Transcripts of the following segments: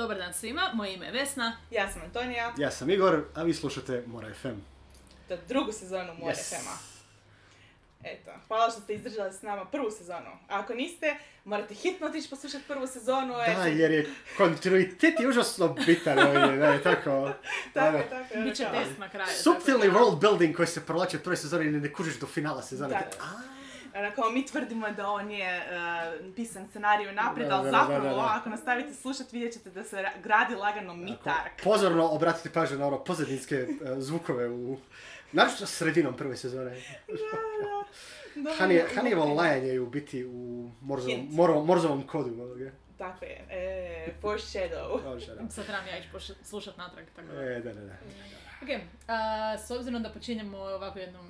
Dobar dan svima, moje ime je Vesna. Ja sam Antonija, Ja sam Igor, a vi slušate Mora FM. to je drugu sezonu More Yes. FM-a. Eto, hvala što ste izdržali s nama prvu sezonu. A ako niste, morate hitno otići poslušati prvu sezonu. Da, eto. jer je kontinuitet je užasno bitan ovdje, da je tako. Tako je, tako je. Biće test na kraju. Da- world building koji se provlači od prve sezone i ne, kužiš do finala sezone. Da. A, Ono, kao mi tvrdimo da on je uh, pisan scenarij naprijed, ali da, da, zapravo da, da. ako nastavite slušati vidjet ćete da se ra- gradi lagano ako mitark. pozorno obratite pažnju na ono pozadinske e, zvukove u... Naravno sredinom prve sezone. Da, Hani, da, Hanijevo lajanje je u biti u Morzovom. Moro- Morzovom kodu. ovoga. Tako je, e, foreshadow. Sad trebam ja ići slušat natrag, tako da. E, da, da, da. Ok, a, s obzirom da počinjemo ovako jednom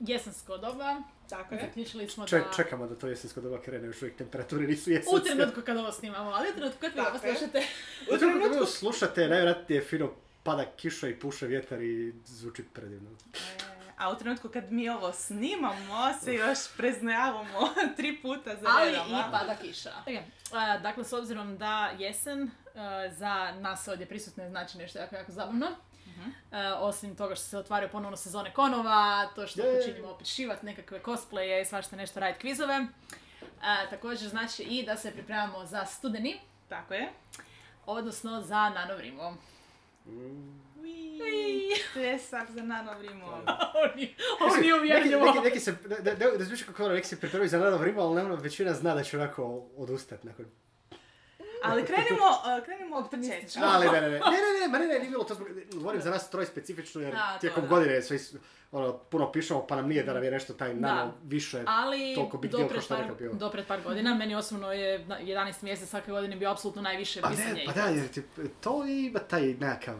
jesensko doba, Tako je. zaključili smo Ček, da... čekamo da to jesensko doba krene, još uvijek temperature nisu U jesenske. trenutku kad ovo snimamo, ali u trenutku kad vi ovo slušate. U U trenutku kad ovo slušate, najvjerojatnije fino pada kiša i puše vjetar i zvuči predivno. E, A u trenutku kad mi ovo snimamo, se još preznojavamo tri puta za Ali i pada kiša. Ok, a, dakle, s obzirom da jesen a, za nas ovdje prisutne znači nešto jako, jako zabavno. A, osim toga što se otvaraju ponovno sezone konova, to što Jej. počinjemo opišivati nekakve cosplaye i svašta nešto raditi kvizove. A, također znači i da se pripremamo za studeni, Tako je. odnosno za nanovrimo. Ui, Tresak za nanovrimo. Oni, oni uvjerljivo. Neki, neki, neki se, da, da, da zvuči kako ono, neki se pripremaju za nano vrijeme, ali naravno većina zna da će onako odustati nakon... Ali krenimo, uh, krenimo od početka. Ali ne, ne, ne, ne, ne, ne, ne, ne, nije bilo to zbog, govorim za nas troje specifično jer A, to tijekom da. godine sve, ono, puno pišemo pa nam nije da nam je nešto taj nano Da. više Ali toliko big deal kao što nekad bio. do pred par godina, meni osobno je na- 11 mjesec svake godine bio apsolutno najviše Pa pisanje. ne, pa da, jer ti, to ima taj nekakav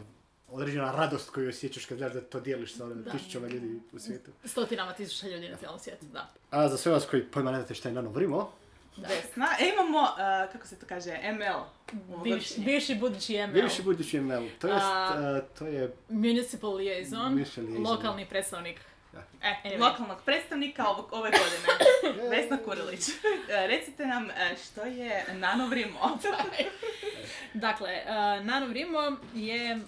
određena radost koju osjećaš kad znaš da to dijeliš sa onim tisućama ljudi u svijetu. Stotinama tisuća ljudi na cijelom svijetu, da. A za sve vas koji pojma ne znate šta je nano vrimo, Vesna. E, imamo, uh, kako se to kaže, ML. Bivši, budući ML, bivši budući ML, to jest, a, to je municipal liaison, liaison. lokalni predstavnik. Da. E, anyway. Lokalnog predstavnika ovog, ove godine. Vesna Kurilić. Uh, recite nam uh, što je nanovrimo. Dakle, uh, Nanovrimo je uh,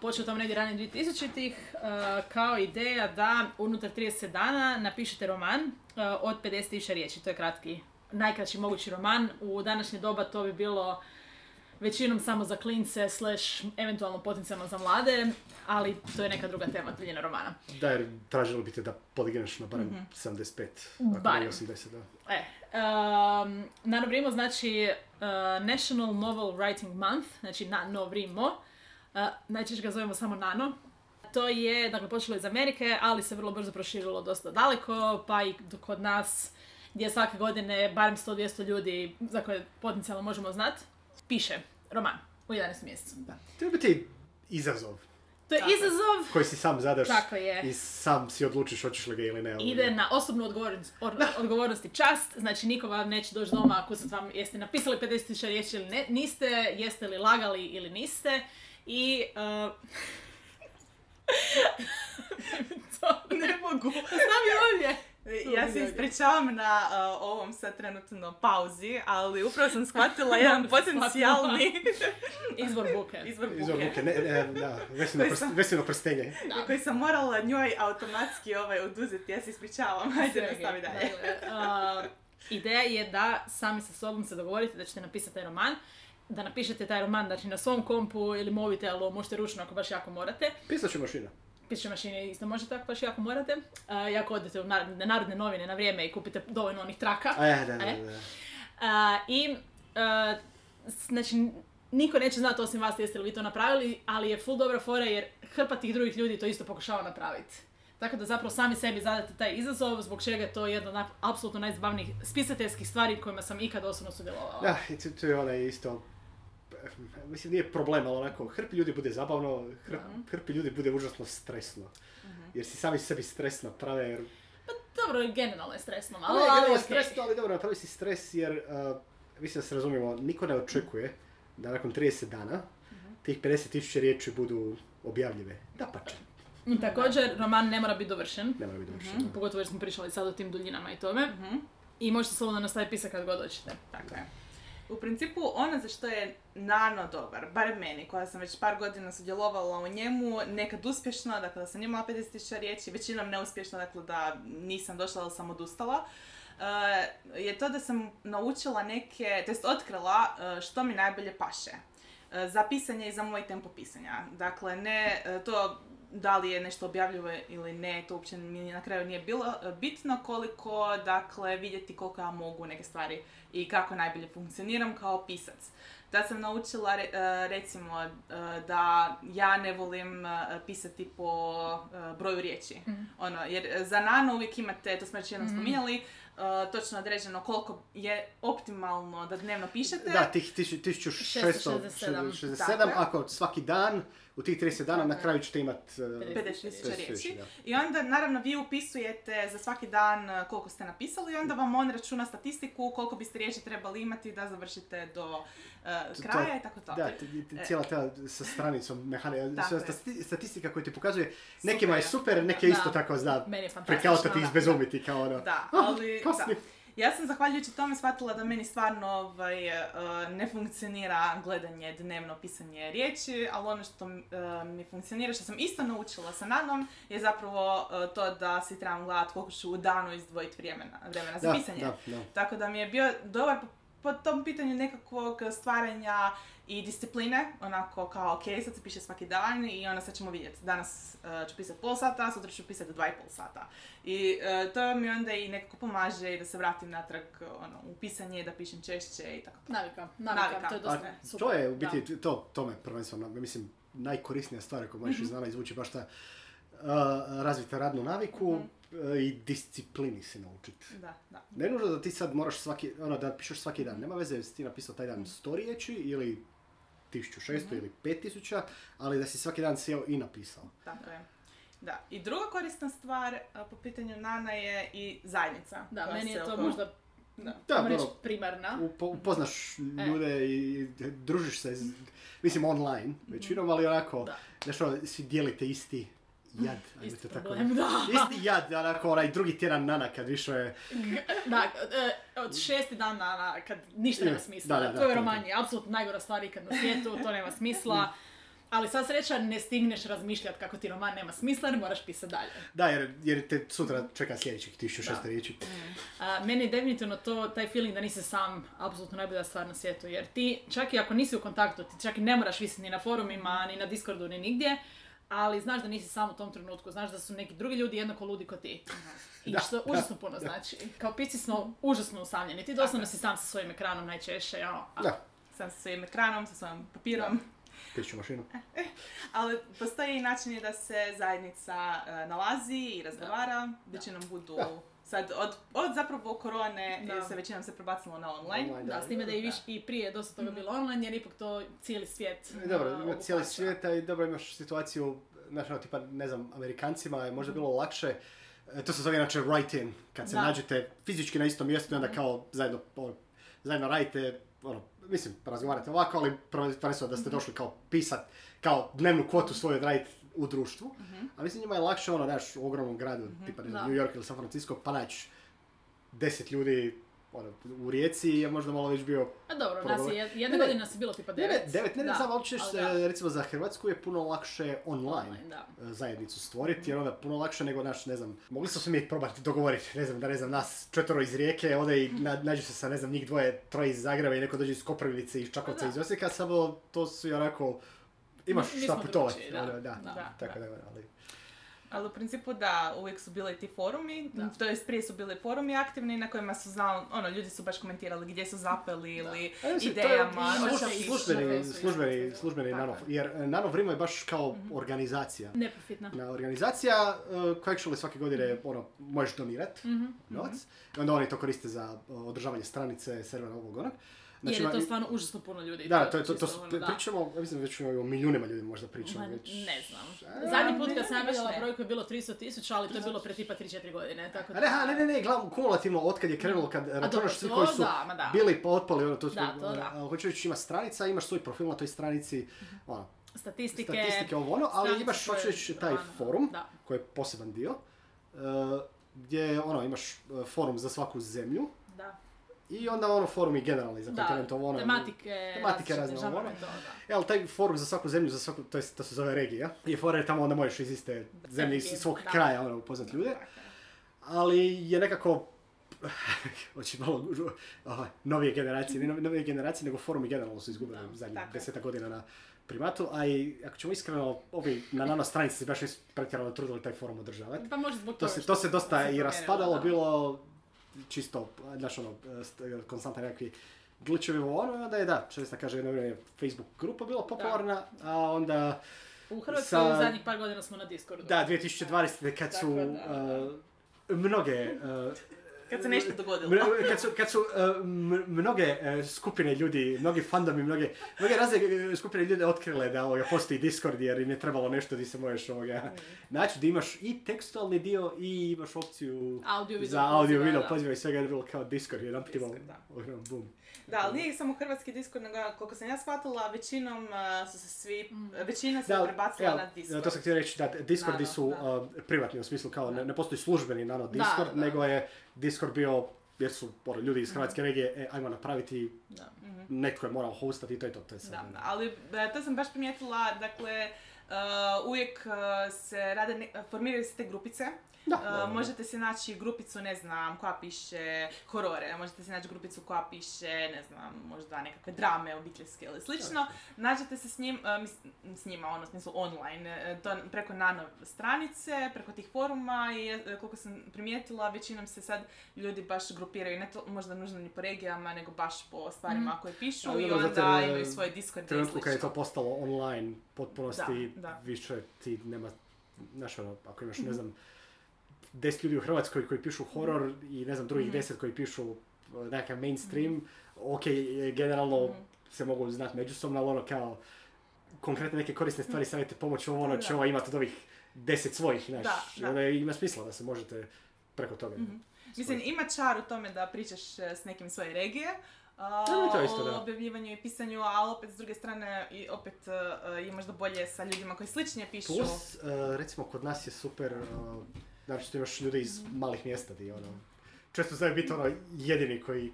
počeo tamo negdje ranije 2000-ih uh, kao ideja da unutar 30 dana napišete roman uh, od 50.000 riječi. To je kratki, najkraći mogući roman. U današnje doba to bi bilo većinom samo za klince, slash eventualno potencijalno za mlade, ali to je neka druga tema duljina romana. Da, jer tražilo bi te da podigneš na barem 75, ako Barem. ne 80, da. E, um, Nanovrimo znači uh, National Novel Writing Month, znači Nanovrimo. Uh, najčešće ga zovemo samo Nano. To je, dakle, počelo iz Amerike, ali se vrlo brzo proširilo dosta daleko, pa i kod nas, gdje svake godine barem 100-200 ljudi za koje potencijalno možemo znati, piše roman u 11 mjesecu. To je biti izazov To je Tako izazov, koji si sam zadaš tako je. i sam si odlučiš hoćeš li ga ili ne. ide na osobnu odgovornost, or- odgovornost i čast, znači niko vam neće doći doma ako sad vam jeste napisali 50.000 riječi ili ne, niste, jeste li lagali ili niste i... Uh, to, ne mogu. stavi ovdje! Ja se ispričavam na uh, ovom sad trenutno pauzi, ali upravo sam shvatila jedan potencijalni Izvor buke. izvor buke. Izvor buke, ne, ne, da, vesino, prst, sam- vesino prstenje. Da. koji sam morala njoj automatski ovaj oduzeti. Ja se ispričavam, hajde Sve nastavi dalje. Dakle, uh, ideja je da sami sa sobom se dogovorite da ćete napisati taj roman, da napišete taj roman znači, na svom kompu ili mobitelu, možete ručno ako baš jako morate. Pisat će mašina. Piše mašine isto možete ako baš jako morate. Uh, jako odete u narodne, narodne novine na vrijeme i kupite dovoljno onih traka. E, da, da, E? da. Uh, I, uh, znači, niko neće znati osim vas jeste li vi to napravili, ali je full dobra fora jer hrpa tih drugih ljudi to isto pokušava napraviti. Tako da zapravo sami sebi zadate taj izazov, zbog čega je to jedna od apsolutno najzabavnijih spisateljskih stvari kojima sam ikad osobno sudjelovala. Da, i tu je onaj isto, mislim nije problem, ali onako, hrpi ljudi bude zabavno, hrp, hrpi ljudi bude užasno stresno. Jer si sami sebi stres naprave, jer... Dobro, generalno je stresno, Ali, ali, ali, ali je stresno, ali dobro, napravi si stres jer, uh, mislim da se razumijemo, niko ne očekuje da nakon 30 dana tih 50.000 riječi budu objavljive. Da pače, I Također, roman ne mora biti dovršen, ne mora biti dovršeno. pogotovo jer smo pričali sad o tim duljinama i tome. Mhm. I možete slobodno nastaviti pisati kad god hoćete. Tako je. U principu, ono za što je nano dobar, barem meni, koja sam već par godina sudjelovala u njemu, nekad uspješno, dakle da sam imala 50.000 riječi, većinom neuspješno, dakle da nisam došla, da sam odustala, eh, je to da sam naučila neke, to jest otkrila eh, što mi najbolje paše eh, za pisanje i za moj tempo pisanja. Dakle, ne to da li je nešto objavljivo ili ne, to uopće mi na kraju nije bilo eh, bitno koliko, dakle, vidjeti koliko ja mogu neke stvari i kako najbolje funkcioniram kao pisac. Da sam naučila eh, recimo eh, da ja ne volim pisati po broju riječi. Ono, jer za nano uvijek imate, to smo već jednom spominjali, eh, točno određeno koliko je optimalno da dnevno pišete. Da, tih 1667, 667. ako svaki dan, u tih 30 dana na kraju ćete imati... 50.000 riječi. da. I onda naravno vi upisujete za svaki dan uh, koliko ste napisali i onda vam on računa statistiku koliko biste riječi trebali imati da završite do uh, To- kraja i tako to. Da, cijela ta sa stranicom mehanika, statistika koju ti pokazuje, nekima je Super. neke isto tako zna prekautati, da. izbezumiti kao ono. Da, "Ah, ali kasni." da. Ja sam zahvaljujući tome shvatila da meni stvarno ovaj, uh, ne funkcionira gledanje dnevno pisanje riječi, ali ono što uh, mi funkcionira, što sam isto naučila sa nanom, je zapravo uh, to da si trebam gledati koliko ću u danu izdvojiti vremena, vremena za Da, pisanje. da, da. Tako da mi je bio dobar po, tom pitanju nekakvog stvaranja i discipline, onako kao ok, sad se piše svaki dan i onda sad ćemo vidjeti. Danas uh, ću pisati pol sata, sutra ću pisati dva i pol sata. I uh, to mi onda i nekako pomaže i da se vratim natrag ono, u pisanje, da pišem češće i tako. Navika, navika, Navika. to je A dosta super. to je u da. biti, to, to me prvenstveno, mislim, najkorisnija stvar ako Mhm. možeš iz znana izvući baš ta uh, razviti radnu naviku Mhm. Uh, i disciplini si naučiti. Da, da. Ne nužno da ti sad moraš svaki, ono, da pišeš svaki dan. Nema veze jesi ti napisao taj dan 100 riječi ili 1600 Mhm. ili 5000, ali da si svaki dan sjeo i napisao. Tako je. Da. I druga korisna stvar a, po pitanju Nana je i zajednica. Da, meni se je to oko- možda Da. Da, reći ono, primarna. upo, upoznaš E. ljude i družiš se, mislim online većinom, ali onako, Da. znaš ono, svi dijelite isti jad, ajmo to tako problem, da. Isti jad, onako, onaj drugi tjedan nana kad više je, Da, e, od šesti dan na, kad ništa nema smisla. da, da, da, to je to je roman, to. je apsolutno najgora stvar ikad na svijetu, to nema smisla. Ali sad sreća ne stigneš razmišljati kako ti roman nema smisla jer moraš pisati dalje. da, jer, jer te sutra čeka sljedećih 1600 Da. riječi. A, meni je definitivno to, taj feeling da nisi sam apsolutno najbolja stvar na svijetu. Jer ti, čak i ako nisi u kontaktu, ti čak i ne moraš visiti ni na forumima, ni na Discordu, ni nigdje, ali znaš da nisi sam u tom trenutku, znaš da su neki drugi ljudi jednako ludi kao ti. I Da, što da, užasno puno znači. Kao pisci smo užasno usamljeni. Ti doslovno si sam sa svojim ekranom najčešće, ono, a- Da, Sam sa svojim ekranom, sa svojim papirom. pišu mašinu. Ali postoji i načini da se zajednica e, nalazi i razgovara, većinom budu Da. Sad od, od zapravo korone Da. se većinom se prebacilo na online. Online, Da, s time da je i, Da. viš, i prije dosta toga bilo online, jer ipak to cijeli svijet E, Dobro, ima obuhvaća. cijeli svijet, a i dobro imaš situaciju, znaš, ono, tipa, ne znam, Amerikancima je možda bilo lakše, e, to se zove inače write-in, kad se Da. nađete fizički na istom mjestu i onda kao zajedno, ono, zajedno radite, ono, mislim, razgovarate ovako, ali prvenstveno da ste došli kao pisat, kao dnevnu kvotu svoju odraditi u društvu, a mislim njima je lakše ono, znaš, u ogromnom gradu, tipa, ne znam. New York ili San Francisco, pa naći deset ljudi ono, u Rijeci je možda malo već bio A dobro, nas Problem. je, jedna Ne, godina nas je bilo tipa devet. ne, devet, ne, ne, samo ali ćeš, ali da. e, recimo za Hrvatsku je puno lakše online, Online, da. e, zajednicu stvoriti, jer onda puno lakše nego naš, ne znam, mogli smo se mi probati dogovoriti, ne znam, da ne znam, nas četvero iz Rijeke, ode i na, nađu se sa, ne znam, njih dvoje, troje iz Zagreba i neko dođe iz Koprivnice, iz Čakovca, Da. iz Osijeka, samo to su i onako, imaš šta putovati, drukčiji, da. ono, da, Da. tako da, ali, Ali u principu da, uvijek su bili ti forumi, Da. to jest prije su bili forumi aktivni na kojima su znali, ono, ljudi su baš komentirali gdje su zapeli ili to je idejama. I- službeni, službeni, službeni nano, je. jer nano vrimo je baš kao organizacija. Neprofitna. Na organizacija uh, koja actually svake godine ono, možeš donirat Mhm. novac. I onda oni to koriste za uh, održavanje stranice, servera ovog onog. Jer je to stvarno užasno puno ljudi. Da, to, to, to, s- ono, da. pričamo, ja mislim već o milijunima ljudi možda Ma, pričamo već. Ne znam. A, Zadnji put kad sam vidjela brojku je bilo 300 tisuća, ali to je bilo pre tipa 3-4 godine. Tako A ne, ne, ne, ne, glavno, kumulativno, otkad je krenulo, kad računaš svi to koji su da, ma da. bili pa otpali, ono, to, Da, to da. hoću reći, ima stranica, imaš svoj profil na toj stranici, ono, Statistike. statistike ovo ono, ali imaš, hoću reći, taj forum, Da. koji je poseban dio, uh, gdje, ono, imaš uh, forum za svaku zemlju, Da. I onda ono forumi generalni za kontinent ovo ono. tematike, tematike razne, ovo, ono. E, ali taj forum za svaku zemlju, za svaku, to, jest, to se zove regija. I fora je tamo onda možeš iz iste zemlje, iz svog da. kraja ono, upoznat ljude. Je. Ali je nekako, hoće malo ovaj, novije generacije, ne novije generacije, nego forumi generalno su izgubili zadnjih je. deseta godina na primatu, a i ako ćemo iskreno, ovi na nano stranici se baš pretjerano trudili taj forum održavati. Pa možda zbog To se, to se dosta i raspadalo, da. bilo čisto, znaš ono, st- konstantno nekakvi glitchevi u ono, onda je da, često kaže jedno vrijeme Facebook grupa bila popularna, a onda, U Hrvatskoj sa- u zadnjih par godina smo na Discordu. da, 2020. kad su Tako da, uh, mnoge uh, Kad se nešto dogodilo. Kad su, kad su uh, mnoge uh, skupine ljudi, mnogi fandomi, mnoge, mnoge razne uh, skupine ljudi otkrile da ovoga, postoji Discord jer im je trebalo nešto di se možeš ovoga, naći, da imaš i tekstualni dio i imaš opciju Audio, video za audio, video poziva i svega je bilo kao Discord, jedan put imao boom. Da, ali nije samo hrvatski Discord, nego koliko sam ja shvatila, većinom a, su se svi, većina se Da, prebacila na Discord. to sam htio reći da Discordi Nano, su da. uh, privatni u smislu kao ne, ne postoji službeni nano Discord, da. nego je Discord bio jer su ono, ljudi iz hrvatske regije, e, ajmo napraviti, Da. netko je morao hostati i to je to. to je sad, Da, da, ali e, to sam baš primijetila, dakle, e, uvijek e, se rade, ne- formiraju se te grupice. Da, da, da. možete se naći grupicu, ne znam, koja piše horore, možete se naći grupicu koja piše, ne znam, možda nekakve drame obiteljske ili slično. Nađete se s, njim, mis- s njima, ono, smislu online, to preko nano stranice, preko tih foruma i koliko sam primijetila, većinom se sad ljudi baš grupiraju, ne to možda nužno ni po regijama, nego baš po stvarima koje pišu Ali i onda imaju svoje Discord i trenutku kad je to slično. postalo online potpunosti, Da, da. više ti nema, znaš ono, ako imaš, ne znam, deset ljudi u Hrvatskoj koji pišu horor i ne znam, drugih deset koji pišu uh, nekakav mainstream, ok, e, generalno se mogu znati međusobno, ali ono kao, konkretne neke korisne stvari, savjete pomoć, ovo ono će Da. ova imati od ovih deset svojih, znaš, Da, ima smisla da se možete preko toga. Mislim, ima čar u tome da pričaš e, s nekim svoje regije, to isto, o da. objavljivanju i pisanju, ali opet s druge strane i opet e, je možda bolje sa ljudima koji sličnije pišu. Plus, uh, recimo, kod nas je super, uh, znači što imaš ljude iz malih mjesta di ono, često znaju biti ono jedini koji,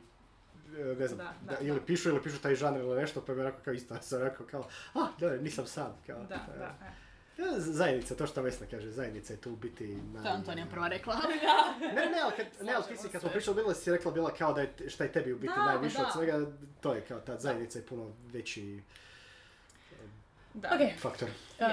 ne znam, Da, da, da, ili da. pišu ili pišu taj žanr ili nešto, pa mi onako kao isto, sam rekao kao, a, dobro, nisam sam, kao. Da, e, da. E. Zajednica, to što Vesna kaže, zajednica je tu u biti... Na, To je Antonija prva rekla. Ne, ne, ali kad, ne, ali ti si, kad smo pričali, bilo si rekla, bila kao da je, šta je tebi u biti Da, najviše da. od svega, to je kao ta zajednica je puno veći Da. Ok, faktor. Uh,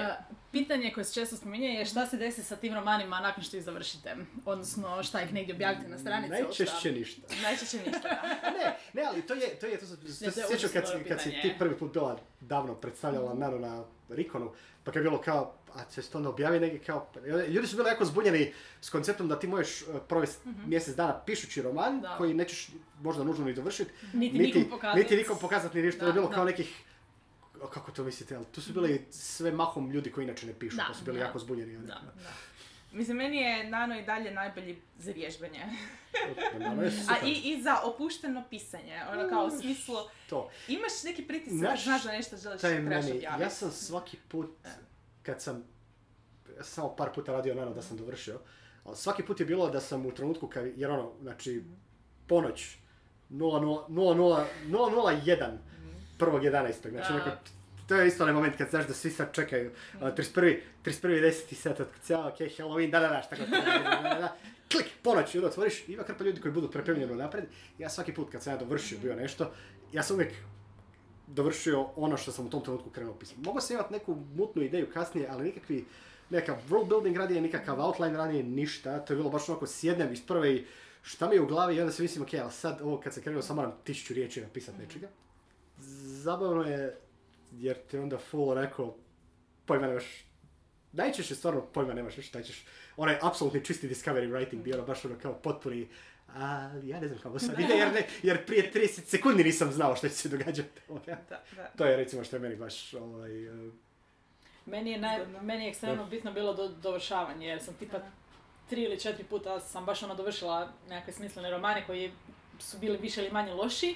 pitanje koje se često spominje je šta se desi sa tim romanima nakon što ih završite? Odnosno šta ih negdje objavite na stranici? šta? Najčešće ništa. Najčešće ništa, da. ne, ne, ali to je, to je, to sam, to to se je sjećam kad, kad si ti prvi put bila davno predstavljala Nano na Rikonu, pa kad je bilo kao, a će se to ne objavi negdje kao, ljudi su bili jako zbunjeni s konceptom da ti možeš uh, provesti mjesec dana pišući roman Mhm. Da. koji nećeš možda nužno ni dovršiti, Niti nikom pokazati. niti nikom pokazati ni ništa, Da, je bilo da. kao nekih kako to mislite, ali tu su bili sve mahom ljudi koji inače ne pišu, Da, pa su bili da. jako zbunjeni. Da. Da. Mislim, meni je Nano i dalje najbolji za vježbanje. A i, i za opušteno pisanje. Ono kao u smislu, To. imaš neki pritisak, Znaš znaš da nešto želiš, trebaš meni, ja sam svaki put, kad sam, ja sam samo par puta radio Nano da sam dovršio, ali svaki put je bilo da sam u trenutku kad, jer ono, znači, ponoć, 00, 001, prvog 11. Znači, neko, to je isto onaj moment kad znaš da svi sad čekaju, uh, 31. 31. 10. set, od cijela, ok, Halloween, da, da, da, šta god, da, da, da, da, klik, ponoć, i onda otvoriš, ima krpa ljudi koji budu pripremljeni napred. Ja svaki put kad sam ja dovršio bio nešto, ja sam uvijek dovršio ono što sam u tom trenutku krenuo pisati. Mogao sam imati neku mutnu ideju kasnije, ali nikakvi, nekakav world building radije, nikakav outline radije, ništa. To je bilo baš onako sjednem iz prve i šta mi je u glavi i onda se mislim, ok, ali sad ovo kad se krenuo, samo moram tisuću riječi napisati nečega. Zabavno je, jer ti onda full rekao, pojma nemaš, najčešće stvarno pojma nemaš šta ćeš, onaj apsolutni čisti discovery writing bio ono baš ono kao potpuni, a ja ne znam kako sad ide, jer, ne, jer prije 30 sekundi nisam znao što će se događati. Da, da. To je recimo što je meni baš ovaj, eh, Meni je, naj, meni je ekstremno bitno bilo do, dovršavanje, jer sam tipa tri ili četiri puta sam baš ono dovršila nekakve smislene romane koji su bili više ili manje loši,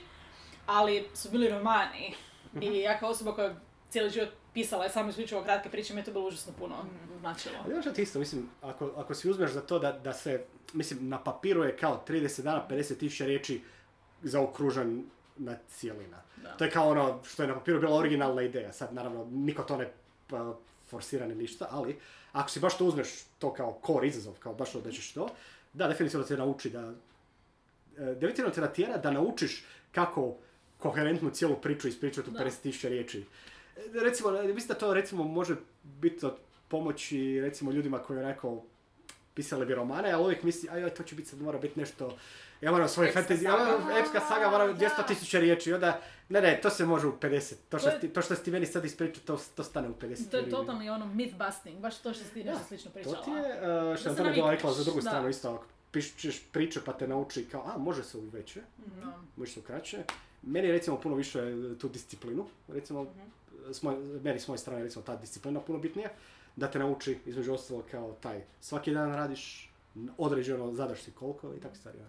ali su bili romani. I ja kao osoba koja cijeli život pisala je samo isključivo kratke priče, mi je to bilo užasno puno značilo. Ali još ti isto, mislim, ako, ako si uzmeš za to da, da se, mislim, na papiru je kao 30 dana, 50 tisuća riječi zaokružen na cijelina. Da. To je kao ono što je na papiru bila originalna ideja. Sad, naravno, niko to ne pa, forsira ni ništa, ali ako si baš to uzmeš to kao core izazov, kao baš da ćeš to, da, definitivno te nauči da... e, Definitivno te natjera da naučiš kako koherentnu cijelu priču ispričati u Da. 50.000 riječi. E, Recimo, e, mislim da to recimo može biti od pomoći recimo ljudima koji onako pisali bi romane, ali uvijek misli, ajoj, to će biti sad mora biti nešto, ja moram svoje fantasy, ja epska saga mora biti Da. 200 tisuća riječi, onda, ne, ne, to se može u 50, to što, To to što si meni sad ispričao, to, to stane u 50. To je totalni ono myth busting, baš to što ti nešto slično To pričala. ti je, uh, što Antonija bila rekla za drugu da. stranu isto, pišeš priče pa te nauči kao, a, može se u veće, može se u kraće. Meni je recimo puno više e, tu disciplinu, recimo, Mhm. s moje, meni s moje strane recimo ta disciplina puno bitnija, da te nauči između ostalog kao taj, svaki dan radiš određeno, zadaš si koliko i tako stvari. ja.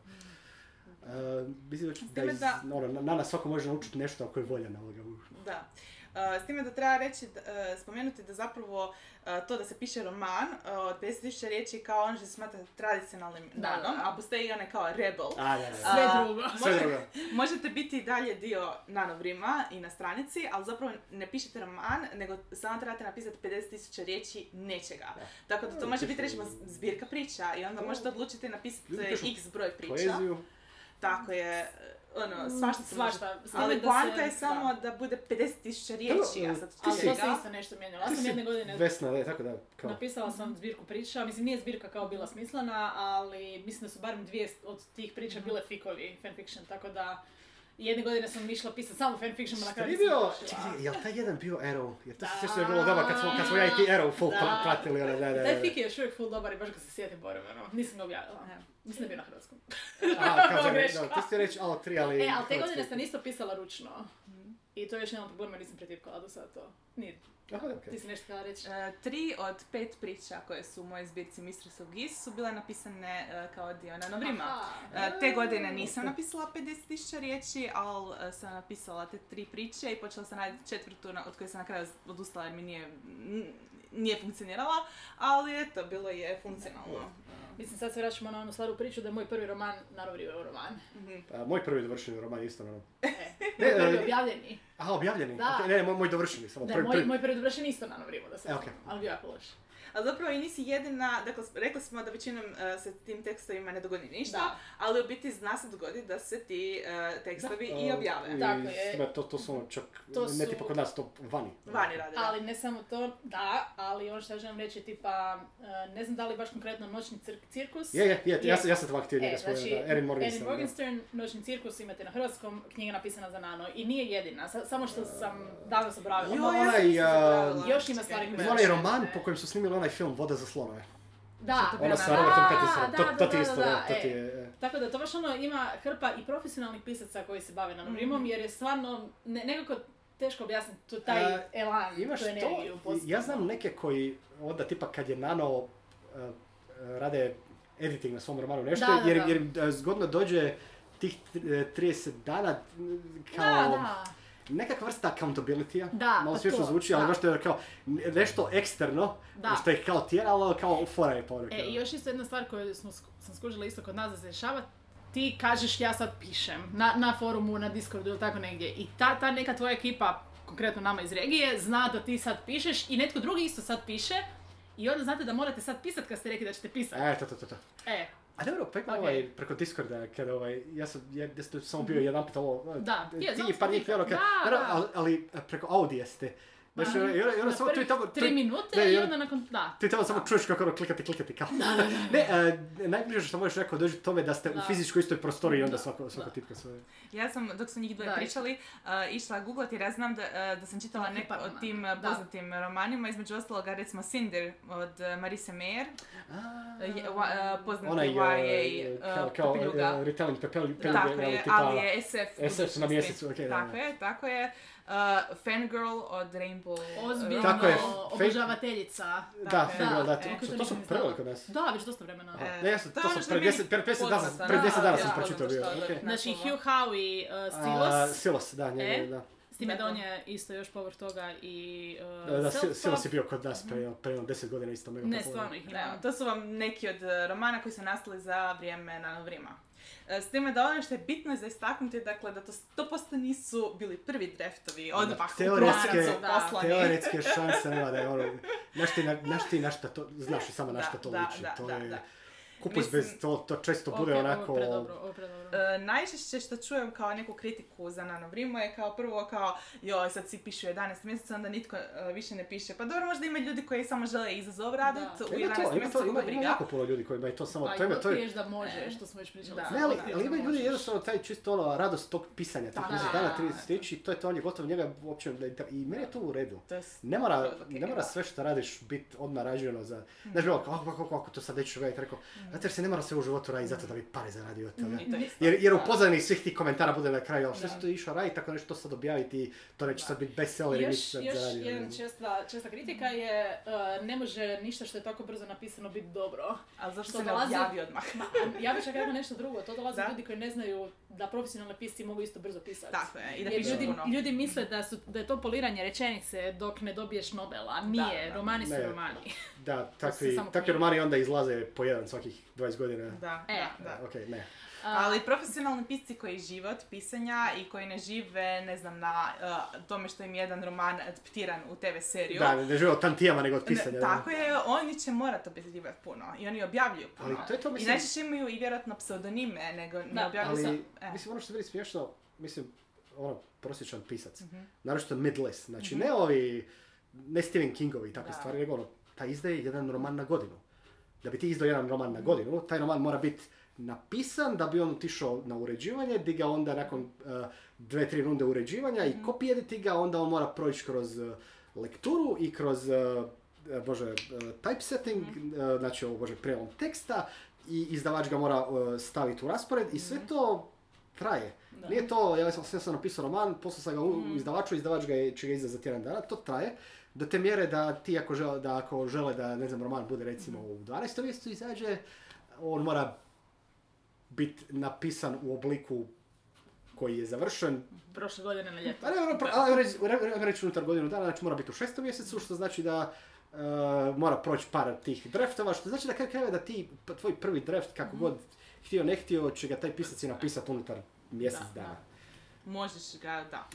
E, mislim da, da, iz, da- ono, na, na svako može naučiti nešto ako je volja na ovoga. Da. Uh, s time da treba reći, uh, spomenuti da zapravo uh, to da se piše roman uh, od 50.000 riječi kao ono što se smatra tradicionalnim nanom, a postoji i onaj kao rebel. A, da, da. Sve A, drugo. Sve može- drugo. Možete biti i dalje dio nanovrima i na stranici, ali zapravo ne pišete roman, nego samo trebate napisati 50.000 riječi nečega. Da. Tako da to Da, može biti recimo zbirka priča i onda Da. možete odlučiti napisati x broj priča. Poeziju. Tako je, ono, svašta se može. Svašta. Time Ali da poanta se- je samo da, bude 50.000 riječi, a sad Ali si- to se isto nešto mijenjalo. Ja sam jedne godine Vesna, da, tako da, kao. napisala sam zbirku priča, mislim nije zbirka kao bila smislena, ali mislim da su barem dvije od tih priča bile fikovi, fanfiction, tako da jedne godine sam išla pisati samo fanfiction, a na kraju bio, čekaj, jel taj jedan bio Arrow? Jer to se Da. sjećam da je bilo dobro kad smo, kad smo ja i ti Arrow full Da. pra- pratili, ono, da, da, da. Taj fik je još uvijek full dobar i baš ga se sjetim povremeno. Nisam ga objavila. Mislim da je bio na hrvatskom. Aha, kao za Greška. da, ti ste reći alo tri, ali... E, ali te godine sam isto pisala ručno. I to je još jedan problem jer nisam pretipkala do sada to. Nije. Aha, okej. Ti si nešto htjela reći? E, tri od pet priča koje su u mojoj zbirci Mistress of Geese su bile napisane e, kao dio nanovrima. E, te godine nisam napisala 50.000 riječi, ali sam napisala te tri priče i počela sam raditi četvrtu na- od koje sam na kraju odustala jer mi nije, n- nije funkcionirala, ali eto, bilo je funkcionalno. Mislim, sad se vraćamo na onu staru priču da je moj prvi roman Narovrio roman. Mhm. A, moj prvi dovršeni roman je isto, ono... E, Ne, moj prvi e, objavljeni. Aha, objavljeni? Da. Okej, ne, moj, moj dovršeni, samo prvi, moj, prvi. moj prvi dovršen isto Nanovrio, da se E, okej. ali bio jako loš. A zapravo i nisi jedina, dakle rekli smo da većinom e, se tim tekstovima ne dogodi ništa, Da. ali u biti zna se dogoditi da se ti e, tekstovi i A, objave. i Tako je. To, to su ono čak, To ne su- tipa kod nas, to vani. Vani rade. da. Ali ne samo to, da, ali ono što ja želim reći je tipa, e, ne znam da li baš konkretno Noćni cir- cirkus. Je, je, je, Je. ja sam, ja sam tvak htio njega znači, spomenuti, da, Erin Morgenstern. Erin da. Morgenstern, Noćni cirkus imate na hrvatskom, knjiga napisana za Nano. I nije jedina, sa- samo što sam davno zaboravila. Jo, onaj. Još ima stvari koje onaj roman po kojem su snimili onaj film Voda za slonove. Da, to bio Ono na- sa Robertom Da, Pattinsonom, to, da, to da, ti da, isto, da, da, to e. ti je... e. Tako da to baš ono ima hrpa i profesionalnih pisaca koji se bave nanovrimom, jer je stvarno ne, nekako teško objasniti tu taj A, elan, Imaš tu energiju. to, ja znam neke koji onda tipa kad je nano e, rade editing na svom romanu nešto, Da, da, jer, da. jer e, zgodno dođe tih e, 30 dana kao Da, da. Nekakva vrsta accountability-a, Da, malo pa smiješno zvuči, ali baš to je kao n- nešto eksterno, Da. što ih kao tjeralo, kao fora je poruka. E, i još isto jedna stvar koju smo, sam skužila isto kod nas da se dešava, ti kažeš ja sad pišem na, na forumu, na Discordu ili tako negdje i ta, ta neka tvoja ekipa, konkretno nama iz regije, zna da ti sad pišeš i netko drugi isto sad piše i onda znate da morate sad pisat kad ste rekli da ćete pisat. E, to, to, to, to. E, A dobro, pa ima Ok. ovaj, preko Discorda, kada ovaj, ja sam, ja, ja sam samo bio jedan put ovo, Mhm. Da, je, ti i par njih ono, ali, ali preko audija ste. Ono, i onda, i onda na samo tu i tamo, tri minute da, i onda- nakon, da. ti tamo samo čuješ kako ono klikati, klikati, kao. Ne, e, najbliže što možeš neko dođe tome da ste Da. u fizičkoj istoj prostoriji i onda Da, svako, svako da. tipka svoje. Ja sam, dok su njih dvoje Da, pričali, uh, išla googlat jer ja znam da, uh, da sam čitala par od tim uh, da. poznatim romanima, između ostaloga recimo Cinder od uh, Marise Meyer, A, uh, je- wa- uh, poznati YA uh, kao, kao Papiljuga. e, retelling pepel, Tako je, ali je SF. SF na mjesecu, okej, da, Tako da. je, tako je. Uh, Fangirl od Rainbow. Ozbiljno, Tako je, obožavateljica. Da, je. Fangirl, da, Da, to, e, to, su znala. kod nas. Da, već dosta vremena. Aha. E, Ne, ja sam, to to je sam ono je pred meni 10 pred 50 dana, pred 10 da, dana sam pročitao bio. da. Znači. Hugh Howey, A, Silos. Silos, da, njegov, E? da. S time da on je isto još povrh toga i uh, Da, da, self-taught. Silo si bio kod nas pre, pre jedno deset godina isto mega Ne, stvarno ih Da, ima. to su vam neki od e, romana koji su nastali za vrijeme nanovrima. E, S time da ono što je bitno za istaknuti, dakle da to 100% nisu bili prvi draftovi odmah u teoretske- prosincu poslani. Teoretske šanse nema da je ono, znaš ti, na, ti na šta to, znaš i sama na šta to liči, da, to da, je, da. Kupus Mislim- bez, to, to često bude ovo je onako, predobro, ovo predobro. E, najčešće što čujem kao neku kritiku za nanovrimo je kao prvo kao joj sad svi pišu 11 mjeseca onda nitko e, više ne piše. Pa dobro možda ima ljudi koji samo žele izazov radit Da. u 11 ima to, ima mjeseca ima, ima jako puno ljudi koji imaju to samo, A to to je, da može, što smo već pričali. Da. Ne, ali, ali imaju ljudi jednostavno taj čisto ono radost tog pisanja, tih Da. 30 dana, 30 riječi, to je to, on je gotov, njega uopće i meni je to u redu. To je s- Ne mora, ne mora da. sve što radiš biti odmah rađeno za... Znaš, bilo, kako, kako, kako to sad neću raditi, rekao, zato jer se ne mora sve u životu raditi zato da bi pare zaradio od toga. I to je isto. Jer, jer u Da. pozadini svih tih komentara bude na kraju, ali što Da. si to išao raditi, tako nešto sad objaviti, to neće Da. sad biti bestseller i Još, sad još zaradio. jedna česta, česta kritika je uh, ne može ništa što je tako brzo napisano biti dobro. Ali zašto Što se ne dolazi- objavi odmah? Ma, a ja bih čak rekla nešto drugo, to dolaze Da. ljudi koji ne znaju da profesionalni pisci mogu isto brzo pisati. Tako je, i da pišu ljudi, puno. ljudi misle da, su, da je to poliranje rečenice dok ne dobiješ Nobela. Nije, da. romani su Ne. romani. Da, takvi, takvi romani onda izlaze po jedan svakih 20 godina. Da, E. da, da. Ok, ne. Ali profesionalni pisci koji žive od pisanja i koji ne žive, ne znam, na uh, tome što im je jedan roman adaptiran u TV seriju. Da, ne žive od tantijama nego od Ne, pisanja. da. tako je, oni će morat objavljivati puno i oni objavljuju puno. Ali to je to, I mislim- najčešće imaju i vjerojatno pseudonime, nego ne objavljuju Ali, sa... E. mislim, ono što je smiješno, mislim, ono, prosječan pisac, Mhm. naročito mid-list, znači ne ovi, ne Stephen Kingovi i takve Da. stvari, nego ono, taj izdaje jedan roman na godinu. Da bi ti izdao jedan roman na godinu, taj roman mora biti napisan da bi on otišao na uređivanje, di ga onda nakon uh, dve, tri runde uređivanja i copy editi ga, onda on mora proći kroz uh, lekturu i kroz uh, uh, bože, typesetting, uh, znači ovo, bože, prijelom teksta i izdavač ga mora staviti u raspored i sve to traje. Da. Nije to, ja sam, ja sam napisao roman, poslao sam ga u izdavaču, izdavač ga je, će ga izdati za tjedan dana, to traje. Do te mjere da ti ako žele da, ako žele da ne znam, roman bude recimo u 12. mjesecu izađe, on mora biti napisan u obliku koji je završen. prošle godine na ljeto. Pa ne, ono, reći, re- reći unutar godinu dana, znači mora biti u šestom mjesecu, što znači da e, mora proći par tih draftova, što znači da kraj krajeva da ti, pa tvoj prvi draft, kako god htio ne htio, će ga taj pisac i napisati unutar mjesec Da, dana. Možeš ga, da.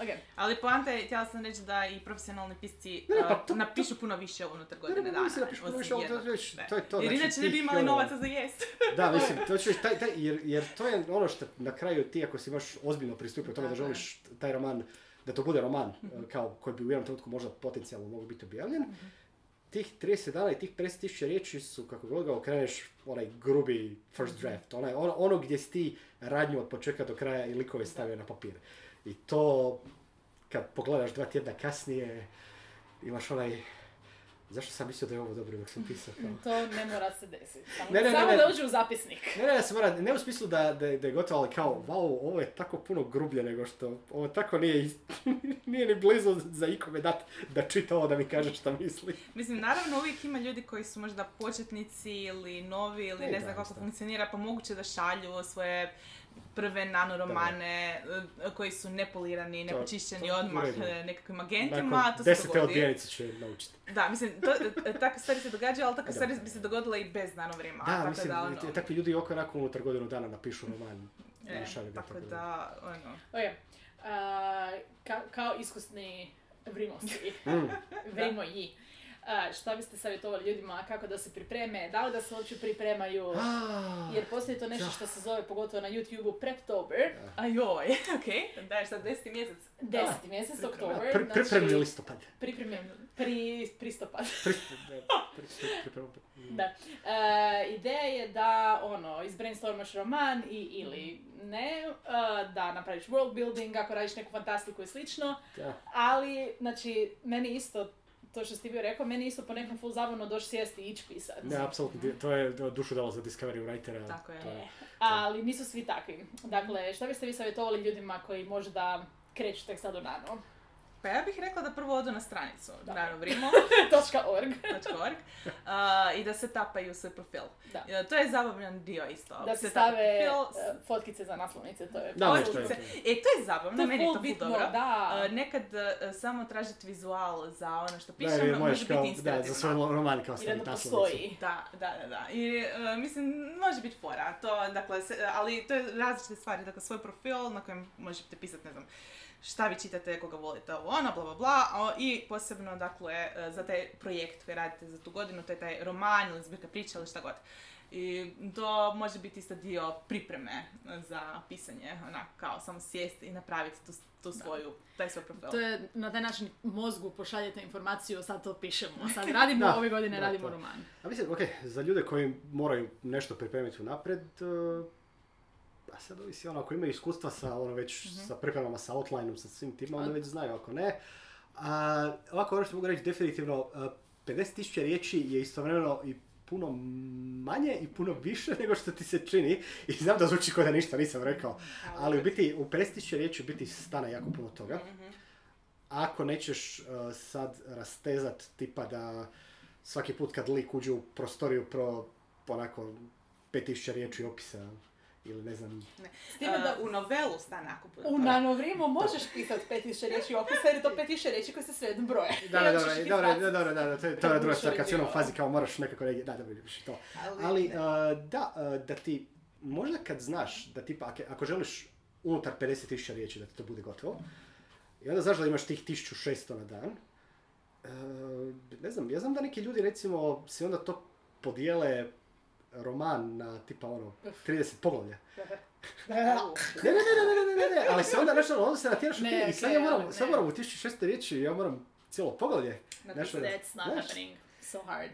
Ok, Ali poanta je, htjela sam reći da i profesionalni pisci Ne, ne, pa uh, to- napišu puno više unutar Ne, godine ne, ne, dana. mislim da pišu puno više, to već- Ne. to je to, Jer znači inače ne bi imali ono- novaca za jest. Da, mislim, to ću taj, taj, jer, jer to je ono što na kraju ti ako si baš ozbiljno pristupio tome da je. želiš taj roman, da to bude roman e, kao koji bi u jednom trenutku možda potencijalno mogao biti objavljen, tih 30 dana i tih 50.000 riječi su, kako god ga okreneš, onaj grubi first draft, onaj, ono, ono gdje si ti radnju od početka do kraja i likove stavio na papir. I to, kad pogledaš dva tjedna kasnije, imaš onaj, zašto sam mislio da je ovo dobro dok sam pisao? Kao? to ne mora se desiti. Samo, Ne, ne, ne, samo ne. da uđe u zapisnik. Ne, ne, sam mora, ne u smislu da, da, da je gotovo, ali kao, wow, ovo je tako puno grublje nego što, ovo tako nije, nije ni blizu za ikome dat da čita ovo da mi kaže šta misli. Mislim, naravno uvijek ima ljudi koji su možda početnici ili novi ili ne da, znam kako funkcionira, pa moguće da šalju svoje prve nanoromane eh, koji su nepolirani, To- nepočišćeni to u odmah redu. eh, nekakvim agentima, Nakon to se desete odbijenice će naučiti. Da, mislim, to, eh, takve stvari se događaju, ali takve Da. stvari bi se dogodile i bez nanovrima. Da, tako mislim, da, ono, takvi ljudi oko onako unutar godinu dana napišu roman. e, šalju ga tako da, ono, Ok, a, ka- kao iskusni vrimosti, Mm. vrimoji, šta biste savjetovali ljudima kako da se pripreme, da li da se uopće pripremaju, jer postoji to nešto što se zove, pogotovo na YouTube-u, Preptober, a joj, okej, da je sad deseti mjesec. 10. mjesec, oktober, pri, pripremni listopad. pripremljen, pri, pristopad. Pri, pri, pri, pri, pri, Da. E, ideja je da ono, izbrainstormaš roman i, ili ne, e, da napraviš world building ako radiš neku fantastiku i slično, da. ali znači meni isto to što si ti bio rekao, meni isto po nekom full zabavno doći sjesti i ići pisat. Ne, apsolutno, to je to je dušu dalo za Discovery Writera. Tako je. to E, ali nisu svi takvi. Dakle, što biste vi savjetovali ljudima koji možda kreću tek sad u nano? Pa ja bih rekla da prvo odu na stranicu, Da. nanovrimo.org .org. uh, i da se tapaju svoj profil. Da. Ja, to je zabavan dio isto. Da se stave profil, e, fotkice za naslovnice, to je Da, nešto je E, to je zabavno, To je meni je to bitno, dobro. da. Uh, nekad uh, samo tražiti vizual za ono što Da, pišem, jer može biti kao, da, za svoj roman kao da staviti naslovnicu. Da, da, da, da. I, uh, mislim, može biti fora. To, dakle, se- ali to je različite stvari. Dakle, svoj profil na kojem možete pisati, ne znam, šta vi čitate, koga volite, ovo, ono, bla, bla, bla. a- I posebno, dakle, uh, za taj projekt koji radite za tu godinu, to je taj roman ili zbirka priča ili šta god. I to može biti isto dio pripreme za pisanje, onak, kao samo sjesti i napraviti tu, tu svoju, taj svoj profil. To je na taj način mozgu pošaljete informaciju, sad to pišemo, sad radimo, Da, ove godine da, radimo to. roman. A mislim, ok, za ljude koji moraju nešto pripremiti unaprijed, uh, a sad ovisi ono, ako imaju iskustva sa ono već, sa pripremama, sa outlineom, sa svim tim, onda već znaju, ako ne. A, ovako, ono što mogu reći definitivno, uh, 50.000 riječi je istovremeno i puno manje i puno više nego što ti se čini. I znam da zvuči kao da ništa nisam rekao, ali u biti u 50.000 riječi u biti stane jako puno toga. Ako nećeš uh, sad rastezat tipa da svaki put kad lik uđe u prostoriju pro onako 5000 riječi opisa ili ne znam. S time da Uh, u novelu stane jako puno u nanovrimu možeš pisati 5000 riječi opisa jer je to 5000 riječi koje se svejedno broje. Da, da, dobro, dobro, da, dobro, da, da, to je, to je druga stvar, kad si reagirao. fazi kao moraš nekako reagirati, da, dobro, piši to. Ali, ne. uh, da, uh, da ti, možda kad znaš da tipa, ako, želiš unutar 50.000 riječi da ti to bude gotovo, i onda znaš da imaš tih 1600 na dan, uh, ne znam, ja znam da neki ljudi recimo si onda to podijele roman na tipa ono 30 poglavlja. Ne, ne, ne, ne, ne, ne, ne, ne, ali se onda nešto, onda se natjeraš, Ne, ok, i sad ja moram, sad moram u 1600 riječi, ja moram cijelo poglavlje. Nešto- That's not znaš, happening so hard.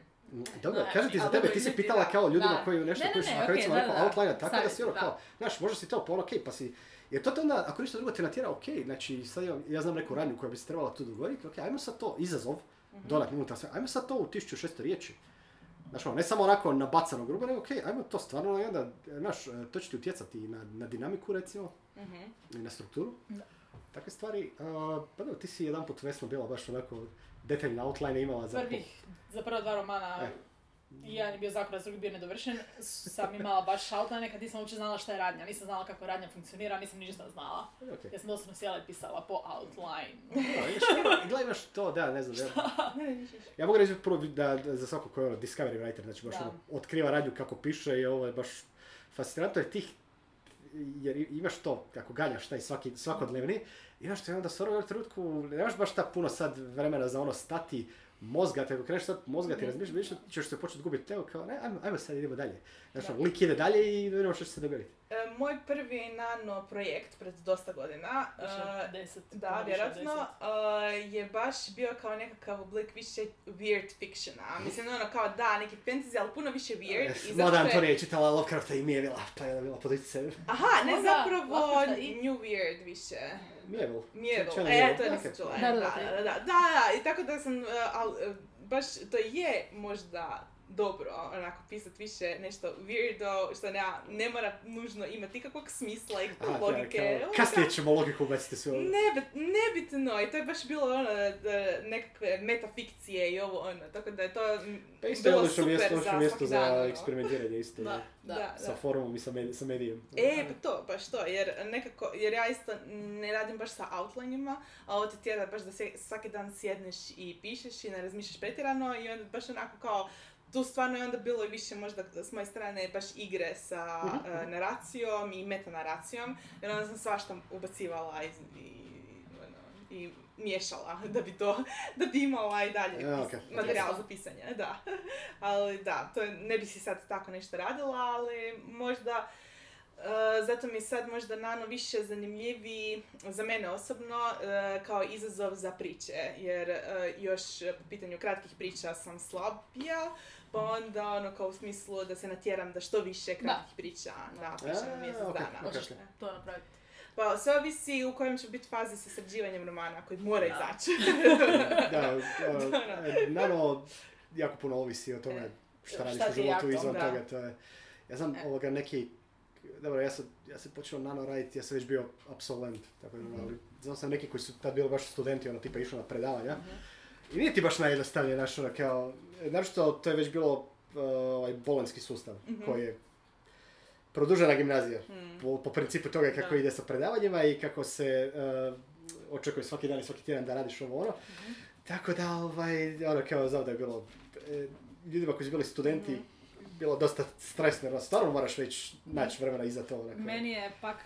Dobro, Znači, kažem ti za tebe, ti si pitala da. kao ljudima Da. koji nešto Ne, ne, pišu, ne, ako okej, recimo da, neko da, da. outliner, tako da si ono kao, znaš, možda si to pa ono okej, pa si, jer to te onda, ako ništa drugo te natjera, okej, znači sad ja, ja znam neku radnju koja bi se trebala tu dogoditi, okej, ajmo sad to, izazov, Mhm. dodatni unutar sve, ajmo sad to u 1600 riječi. Znaš, ono, ne samo onako nabacano grubo, nego okej, ajmo to stvarno, onda, znaš, to će ti utjecati na, na dinamiku, recimo, Mhm. i na strukturu. Da. Takve stvari, a, pa dobro, ti si jedan put Vesno bila baš onako detaljne outline imala za... Prvih, za prva dva romana, E. jedan je bio zakorac, drugi bio nedovršen, sam imala baš outline kad nisam uopće znala šta je radnja, nisam znala kako radnja funkcionira, nisam ništa znala. Okej. Ja sam doslovno sjela i pisala po outline. Gledaj, imaš to, da, ne znam, ja, ja mogu reći prvo da, da za svakog koji je ono discovery writer, znači baš Da. ono, otkriva radnju kako piše i ovo je baš fascinantno jer tih, jer imaš to, kako ganjaš taj svaki, svakodnevni, imaš to i onda stvarno u jednom trenutku, nemaš baš ta puno sad vremena za ono stati, mozga, te ako kreneš sad mozga ti da ćeš se početi gubiti teo kao, ne, ajmo, ajmo sad idemo dalje. Znači, Da. lik ide dalje i vidimo što će se dogoditi. E, moj prvi nano projekt pred dosta godina, Više od deset. da, vjerojatno, e, je baš bio kao nekakav oblik više weird fictiona. Mislim, ono kao da, neki fantasy, ali puno više weird. I zato Mada Antonija je čitala Lovecrafta i mi je bila, pa je bila pod. Aha, ne zapravo Lovecrafta i- new weird više. Mijevel. Mjevo, Čela e, Mjevel. to nisam čula. Da, Da, da, da, da. da, da, da, da, i tako da sam, uh, al, uh, baš to je možda dobro, onako, pisat više nešto weirdo, što ne, ne mora nužno imati ikakvog smisla i Aha, logike. kao, Ono, kasnije ćemo logiku ubaciti sve ovo. Nebit, nebitno i to je baš bilo ono, da, nekakve metafikcije i ovo ono, tako da je to Pa isto je bilo super mjesto, za mjesto za dan, ono. eksperimentiranje isto. Da, Da, da. da. Sa forumom i sa, med- sa medijem. E, pa to, baš to, jer nekako, jer ja isto ne radim baš sa outlinima, a ovo ti tjera baš da se, svaki dan sjedneš i pišeš i ne razmišljaš pretjerano i onda baš onako kao, tu stvarno je onda bilo i više možda s moje strane baš igre sa e, naracijom i metanaracijom, jer onda sam svašta ubacivala i, i, ono, i miješala da bi to, da bi imala i dalje E, pis- okej. materijal za pisanje, da. Ali da, to je, ne bi si sad tako nešto radila, ali možda Uh, zato mi je sad možda nano više zanimljiviji za mene osobno uh, kao izazov za priče, jer uh, još po pitanju kratkih priča sam slabija, pa onda ono kao u smislu da se natjeram da što više kratkih priča napišem u A, mjesec ok, dana. Možeš to napraviti. Pa sve ovisi u kojem će biti fazi sa sređivanjem romana koji mora izaći. da, uh, naravno, jako puno ovisi o tome šta Šta radiš u je životu izvan da. toga. To je, ja znam E. ovoga neki dobro, ja sam, ja sam počeo nano raditi, ja sam već bio absolvent, tako da, ali znao sam neki koji su tad bili baš studenti, ono, tipa išli na predavanja. I nije ti baš najjednostavnije, znaš, ono, kao, našto to je već bilo uh, ovaj bolonski sustav, koji je produžena gimnazija, po, po principu toga kako Da. ide sa predavanjima i kako se uh, očekuje svaki dan i svaki tjedan da radiš ovo ono. Tako da, ovaj, ono, kao, znam da je bilo, e, ljudima koji su bili studenti, bilo dosta stresno, jer stvarno moraš već naći vremena iza toga. Meni je pak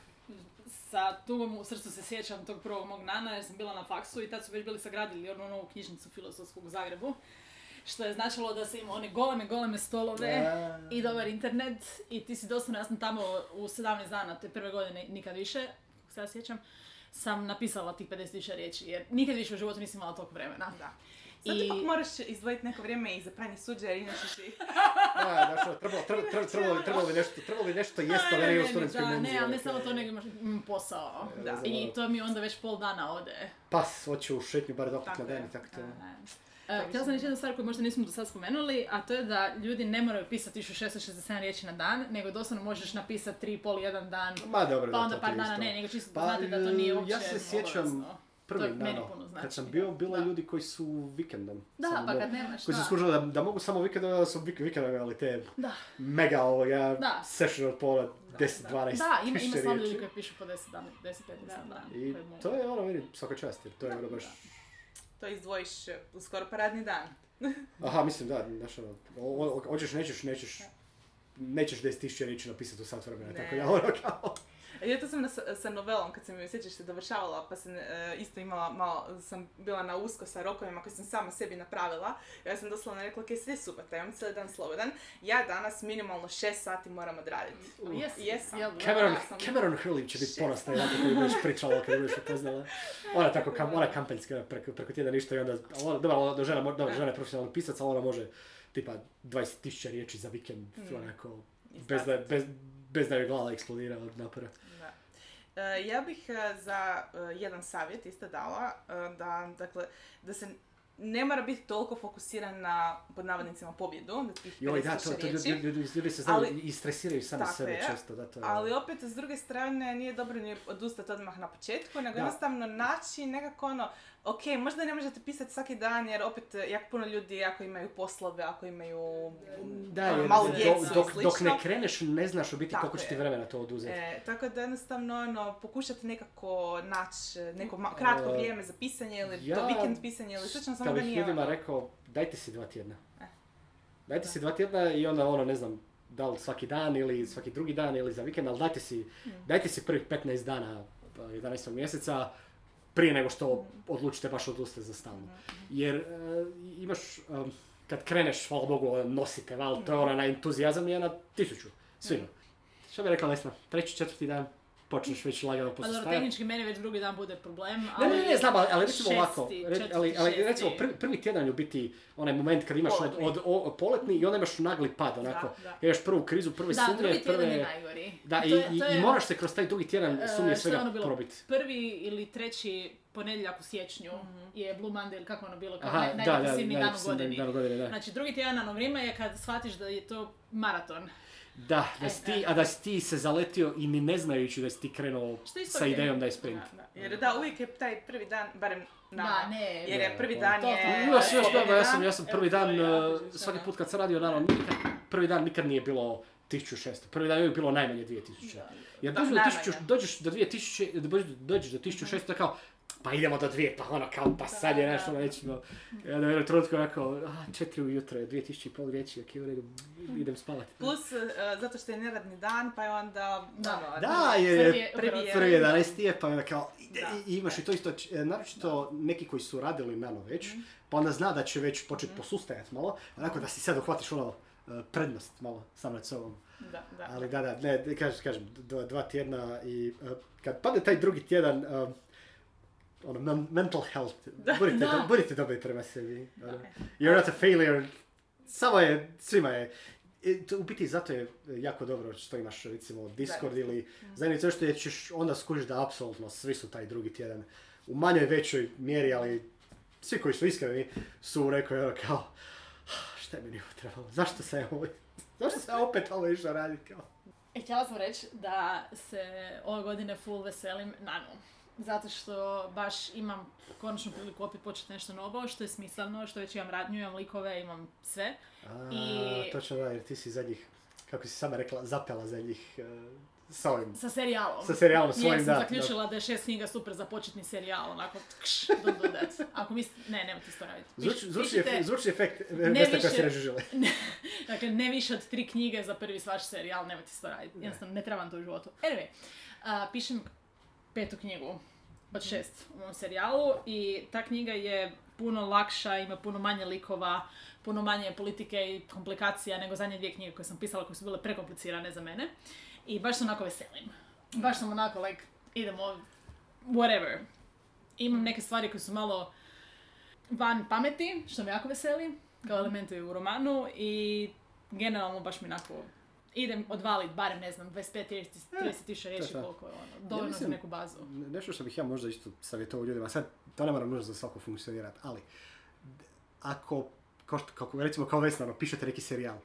sa tugom u srcu se sjećam tog prvog mog nana jer sam bila na faksu i tad su već bili sagradili onu novu knjižnicu filozofskog u Zagrebu. Što je značilo da se ima one goleme, goleme stolove i dobar internet i ti si doslovno, ja sam tamo u 17 dana, te prve godine nikad više, kako se ja sjećam, sam napisala tih 50.000 riječi jer nikad više u životu nisam imala toliko vremena. Da. Sad I- ipak moraš izdvojiti neko vrijeme i za pranje suđe jer inače si... Da, ono, trebalo, trebalo, trebalo, trebalo, bi- nešto, trebalo bi nešto jest, ali ne u studentskoj da, menzi. ne, ali ne samo to, nego imaš mm, posao. Da. I to mi onda već pol dana ode. Pas, hoću u šetnju bar doput Tako na dan i tako to. Uh, htjela sam reći jednu stvar koju možda nismo do sad spomenuli, a to je da ljudi ne moraju pisati 1667 riječi na dan, nego doslovno možeš napisati 3,5 jedan dan, Ma dobro, pa da, onda par ti dana isto. ne, nego čisto da Pa, znate da to nije e, uopće ja se sjećam To Prvi, je meni nano, puno znači. kad sam bio, bilo je Da. ljudi koji su vikendom. Da, samo pa kad nemaš, Koji su da. skužili da, da mogu samo vikendom, da su vik, vikendom imali te Da. mega ovoga, Da. session od pola 10, 12 Da, ima, stvarno ljudi koji pišu po 10 dana, 10, 15 Da, dana. I to je ono, vidim, svaka čast, jer to je ono baš... To izdvojiš e, u skoro pa radni dan. Aha, mislim da, znaš ono, hoćeš, nećeš, nećeš, nećeš 10.000 riječi napisati u sat vremena, tako da ono kao... Ja to sam na, sa, novelom, kad sam ju sjećaš se dovršavala, pa sam e, isto imala malo, sam bila na usko sa rokovima koje sam sama sebi napravila. Ja sam doslovno rekla, ok, sve je super, taj imam cijeli dan slobodan. Ja danas minimalno 6 sati moram odraditi. A Jes, Jesam. jel, Cameron, Ja sam- Cameron Hurley će biti ponosna jedan koji budeš pričala kad budeš upoznala. Ona tako, kam, ona kampanjska preko, preko tjedna ništa i onda, ona, dobro, ona, žena, dobro, žena je profesionalni pisac, ali ona može tipa 20.000 riječi za vikend, Mm. onako, bez da, bez, bez da joj glava eksplodira od napora. E, ja bih e, za e, jedan savjet isto dala, da, dakle, da se ne mora biti toliko fokusiran na, pod navodnicima, pobjedu, da tih Joj, da, 50.000 to, to ljudi, ljudi, ljudi se znaju Ali- i stresiraju sami sebe je. često, da, to je... Ali opet, s druge strane, nije dobro ni odustati odmah na početku, nego Da. jednostavno naći nekako ono, ok, možda ne možete pisati svaki dan, jer opet jako puno ljudi ako imaju poslove, ako imaju Da, ono, jer malu djecu dok, i dok ne kreneš ne znaš u biti Tako koliko će ti vremena to oduzeti. E, tako da jednostavno ono, pokušati nekako naći e, neko ma- kratko E, vrijeme za pisanje ili ja to vikend pisanje ili slično, samo Kad da bih nije ljudima ono- rekao, dajte si dva tjedna. E. Dajte si dva tjedna i onda ono, ne znam, da li svaki dan ili svaki drugi dan ili za vikend, ali dajte si, Mm. dajte si prvih 15 dana pa, 11. mjeseca prije nego što odlučite baš odustati za stalno. Jer e, imaš, em, kad kreneš, hvala Bogu, nosite val, to je ono na entuzijazam je na tisuću, svima. Što bi rekla Lesna, treći, četvrti dan počneš već lagano Pa dobro, posustajati. tehnički meni već drugi dan bude problem, Ne, ali... ne, ne, znam, ali, ali recimo šesti, ovako, re- četvrti, ali, ali šesti. recimo prvi, prvi tjedan je u biti onaj moment kad imaš od, Poletni. od, o- poletni i onda imaš nagli pad, onako, da. imaš prvu krizu, prve Da, sumnje, drugi tjedan je prve... najgori. Da, To i, je- i, to i je, moraš se kroz taj drugi tjedan e, sumnje svega ono bilo? probiti. Prvi ili treći ponedjeljak u siječnju je Blue Monday ili kako ono bilo, kao Aha, naj, da, da, najdepresivniji dan u godini. da. Znači, drugi tjedan anovrijma je kad shvatiš da je to maraton. Da, da E, si ti, e. a da si ti se zaletio i ni ne znajući da si ti krenuo sa idejom da je sprint. Da, da. Jer da, uvijek je taj prvi dan, barem na... Da, ne, Jer je prvi to- dan to- je... Ja, sam, ja, sam, slobodni ja, sam, ja sam prvi dan, uh, svaki put kad sam radio, naravno, nikad, prvi dan nikad nije bilo 1600. Prvi dan je uvijek bilo najmanje 2000. Jer dođeš do, najmanje. 1000, dođeš do 2000, dođeš, do 1600, to je kao, pa idemo do dvije, pa ono kao, pa sad je Da, nešto, da. nećemo. Onda u jednom trenutku onako, a, četiri ujutro je, 2000 i pol riječi, ok, u redu, idem spavati. Plus, e, zato što je neradni dan, pa je onda... Da. ono, Da, je, Prvi je je- prvi je- 11 je, pa onda kao, ide, Da. i, imaš i to isto, e, naročito neki koji su radili nano već, pa onda zna da će već početi posustajati malo, onako da si sad uhvatiš ono, e, prednost malo sam nad sobom. Da, da. Ali da, da, ne, kažem, kažem, dva, dva tjedna i uh, kad padne taj drugi tjedan, um, ono, men- mental health, budite, Da. do- budite dobri prema sebi. ono. You're not a failure, samo je, svima je. I to, u biti zato je jako dobro što imaš recimo Discord Zajednicu. ili zajednicu što je ćeš onda skužiš da apsolutno svi su taj drugi tjedan u manjoj većoj mjeri, ali svi koji su iskreni su rekli ono kao "Ah, šta je meni ovo trebalo, zašto sam ja ovo, zašto sam ja opet ovo išao raditi kao. E, htjela sam reći da se ove godine full veselim Nanu. Zato što baš imam konačnu priliku opet početi nešto novo, što je smisleno, što već imam radnju, imam likove, imam sve. A, I- točno da, jer ti si zadnjih, kako si sama rekla, zapela zadnjih uh, s ovim. Sa serijalom. Sa serijalom svojim, sam da, zaključila da. je šest knjiga super za početni serijal, onako, kš, don't do that. Ako mislite, ne, nemojte isto raditi. Zvuči, zvuči, efekt Ne mjesta koja si više- režirala. Dakle, ne više od tri knjige za prvi vaš serijal, nemojte to raditi. Jednostavno, ne trebam to u životu. Anyway, a, pišem petu knjigu od šest u mom serijalu i ta knjiga je puno lakša, ima puno manje likova, puno manje politike i komplikacija nego zadnje dvije knjige koje sam pisala koje su bile prekomplicirane za mene. I baš se onako veselim. Baš sam onako, like, idemo, whatever. Imam neke stvari koje su malo van pameti, što me jako veseli, kao elementi u romanu i generalno baš mi onako idem odvalit barem, ne znam, 25-30 tisuća riječi koliko je ono, dovoljno za mislim- neku bazu. Nešto što bih ja možda isto savjetovao ljudima, sad to ne mora nužno za svako funkcionirati, ali ako, kao što, kako, recimo kao Vesna, ono, pišete neki serijal,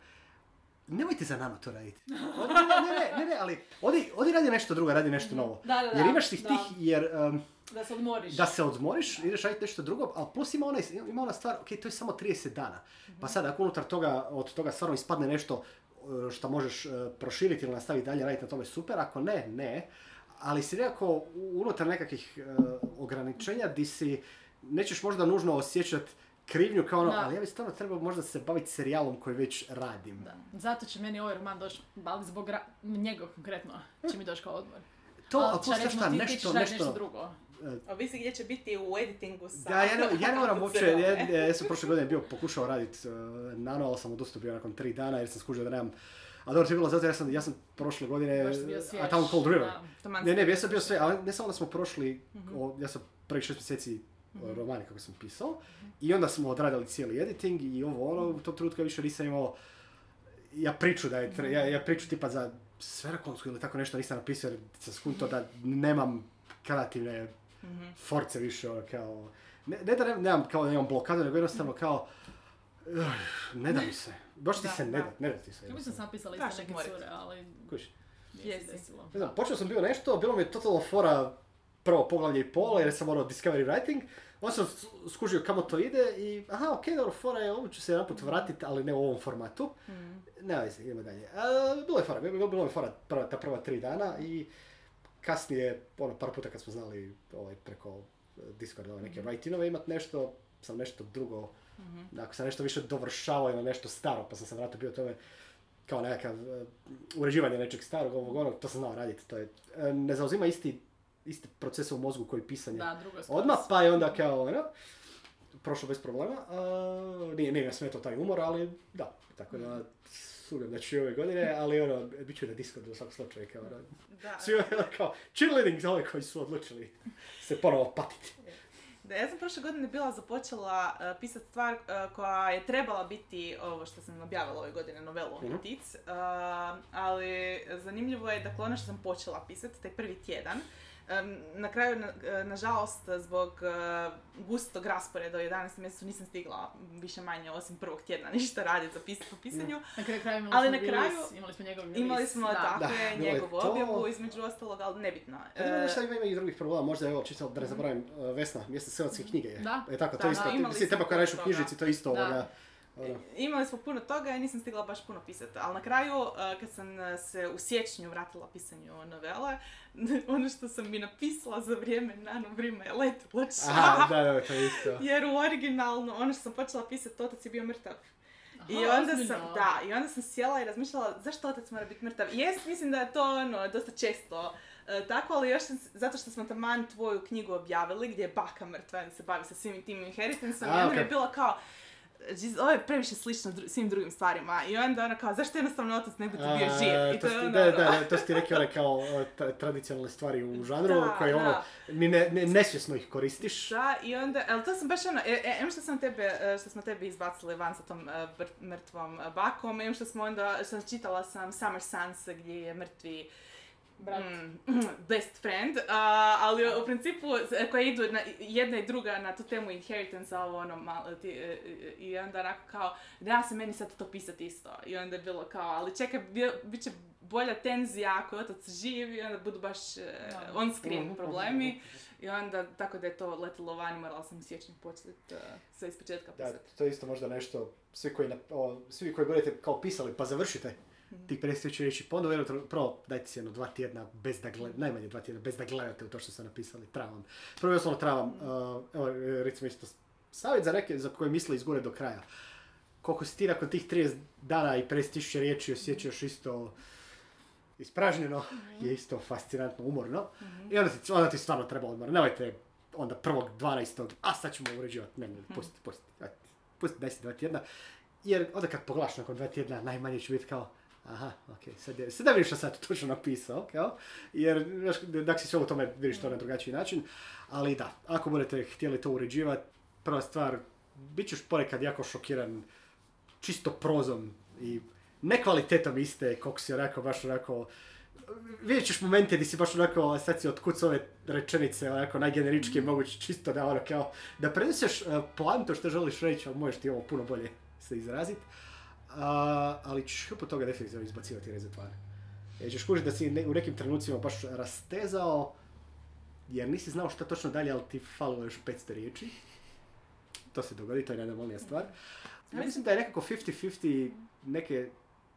nemojte za nama to raditi. Odi- Ne, ne, ne, ne, ali odi, odi radi nešto drugo, radi nešto novo. Da, da, da, Jer imaš tih da. tih, jer um, Da se odmoriš. da se odmoriš, ideš raditi nešto drugo, ali plus ima, onaj, ima ona stvar, ok, to je samo 30 dana. Pa sad, ako unutar toga, od toga stvarno ispadne nešto što možeš uh, proširiti ili nastaviti dalje raditi na tome, super, ako ne, ne. Ali si nekako unutar nekakvih uh, ograničenja di si nećeš možda nužno osjećati krivnju kao ono, Da. ali ja bi stvarno trebao možda se baviti serijalom koji već radim. Da. Zato će meni ovaj roman doći, ali zbog ra- njega konkretno, će mi doći kao odmor. To, Ali a šta, ti- nešto, nešto, nešto drugo. Ovisi gdje će biti u editingu sa... Da, ja ne, ja ne moram uopće, ja, ja sam prošle godine bio pokušao raditi uh, nano, ali sam odustao bio nakon tri dana jer sam skužio da nemam a dobro, to je bilo zato ja sam, ja sam prošle godine, a tamo Cold River. Da. Ne, ne, ja sam bio sve, ali ne samo da smo prošli, o, ja sam prvih šest mjeseci o, romani kako sam pisao, i onda smo odradili cijeli editing i ovo ono, u tom trenutku ja više nisam imao, ja priču da je, tre- ja, ja priču tipa za Sferakonsku ili tako nešto nisam napisao jer sam skunto da nemam kreativne force više, ono, kao, ne, ne da ne- nemam kao da imam blokadu, nego jednostavno kao, uh, ne da mi se, baš ti Da, se ne da. da, ne da ti se. Ja mislim sam pisala isto neke cure, ali se Jesi. desilo. Ne znam, počeo sam bio nešto, bilo mi je totalno fora prvo poglavlje i pola jer sam morao discovery writing, onda sam skužio kamo to ide i aha, ok, dobro, fora je, ovo ću se jedan put vratiti, ali ne u ovom formatu. Ne, veze, idemo dalje. A, bilo je fora, bilo, bilo je fora prva, ta prva tri dana i kasnije, ono, par puta kad smo znali ovaj, preko eh, Discorda ove neke write-inove imat nešto, sam nešto drugo, ako sam nešto više dovršavao ili nešto staro, pa sam se vratio bio tome kao nekakav eh, uređivanje nečeg starog, ovog onog, to sam znao raditi, to je, eh, ne zauzima isti, isti proces u mozgu koji pisanje. Da. Odmah, pa je onda kao, ono, prošlo bez problema. A, nije, nije me smetao taj umor, ali da, tako da sumnjam da ću ove godine, ali ono, bit ću na Discordu u svakom slučaju, kao, ono, Da. svi ono, kao, cheerleading za ove koji su odlučili se ponovo patiti. Da, ja sam prošle godine bila započela uh, pisati stvar uh, koja je trebala biti ovo što sam objavila ove godine, novelu Mhm. Tic, uh, ali zanimljivo je, dakle, ono što sam počela pisati, taj prvi tjedan, na kraju, na- uh, nažalost, zbog uh, gustog rasporeda u 11. mjesecu nisam stigla više manje osim prvog tjedna ništa raditi za pis- po pisanju. Na kraju kraju imali Ali smo na kraju- release, imali smo njegov release. Imali smo da. tako Da, je, bilo je njegovu to. objavu, između ostalog, ali nebitno. E, ne, šta ima, ima i drugih problema, možda evo, čisto da ne zaboravim, uh, Vesna, mjesto hrvatske knjige je. Da. E tako, to Da, isto, da, teba koja radiš u knjižnici, to isto Da. ovoga, ono, Imali smo puno toga i nisam stigla baš puno pisati. Ali na kraju, uh, kad sam uh, se u siječnju vratila pisanju novele, ono što sam mi napisala za vrijeme nano vrijeme je letilo Aha, da, da, to je isto. Jer u originalno, ono što sam počela pisati, otac je bio mrtav. I Aha, onda ozbiljno. sam, da, i onda sam sjela i razmišljala zašto otac mora biti mrtav. Jes, mislim da je to ono, dosta često e, tako, ali još sam, zato što smo taman tvoju knjigu objavili gdje je baka mrtva i se bavi sa svim tim inheritanceom i onda mi je bilo kao, "Jeez, ovo je previše slično dru- svim drugim stvarima. I onda ono kao, zašto jednostavno otac ne bude bio živ? I to to je ono, da, da, da, to su ti rekli one kao tra- tradicionalne stvari u žanru, Da, koje ono, da. ni ne, ne, nesvjesno ih koristiš. Da, i onda, ali to sam baš ono, e, e, em što sam tebe, e, što smo tebe izbacili van sa tom mrtvom bakom, em što smo onda, što čitala sam Summer Suns gdje je mrtvi Brat. mm, best friend, a, ali u principu e, koje idu na, jedna i druga na tu temu inheritance, ovo ono malo, ti, e, e, i onda onako kao, da se meni sad to pisati isto. I onda je bilo kao, ali čekaj, bit će bolja tenzija ako je otac živ i onda budu baš e, Da. on screen problemi. I onda, tako da je to letilo van, morala sam siječnju početi uh, sve iz početka Da, pisati. to je isto možda nešto, svi koji, nap- o, svi koji budete kao pisali pa završite Mhm. tih 50 tisuća riječi, pa onda vjerojatno, prvo dajte si jedno dva tjedna bez da gledate, najmanje dva tjedna bez da gledate u to što ste napisali, travam. Prvo i osnovno travam, Mhm. uh, evo recimo isto savjet za neke za koje misle izgure do kraja. Koliko si ti nakon tih 30 dana i 50 tisuća riječi osjećaš isto ispražnjeno, Mhm. je isto fascinantno umorno. I onda ti, onda ti stvarno treba odmor. Nemojte onda prvog 12. a sad ćemo uređivati. Ne, ne, pusti, pusti. Pusti, daj si dva tjedna. Jer onda kad pogledaš nakon dva tjedna, najmanje će biti kao, aha, ok, sad, je, sad da vidiš što sam točno napisao, kao, jer dak si sve u tome vidiš to na drugačiji način, ali da, ako budete htjeli to uređivati, prva stvar, bit ćeš ponekad jako šokiran čisto prozom i nekvalitetom iste, koliko si onako, baš onako, vidjet ćeš momente gdje si baš onako, sad si otkud su ove rečenice, onako najgeneričkije moguće, čisto da ono kao, da preneseš uh, poanto što želiš reći, ali možeš ti ovo puno bolje se izraziti. A, ali ćeš hrpu toga definitivno izbacivati van. Jer ćeš kužiti da si ne- u nekim trenucima baš rastezao, jer nisi znao šta točno dalje, ali ti falilo još 500 riječi. To se dogodi, to je najnormalnija stvar. Ja mislim da je nekako 50-50 neke,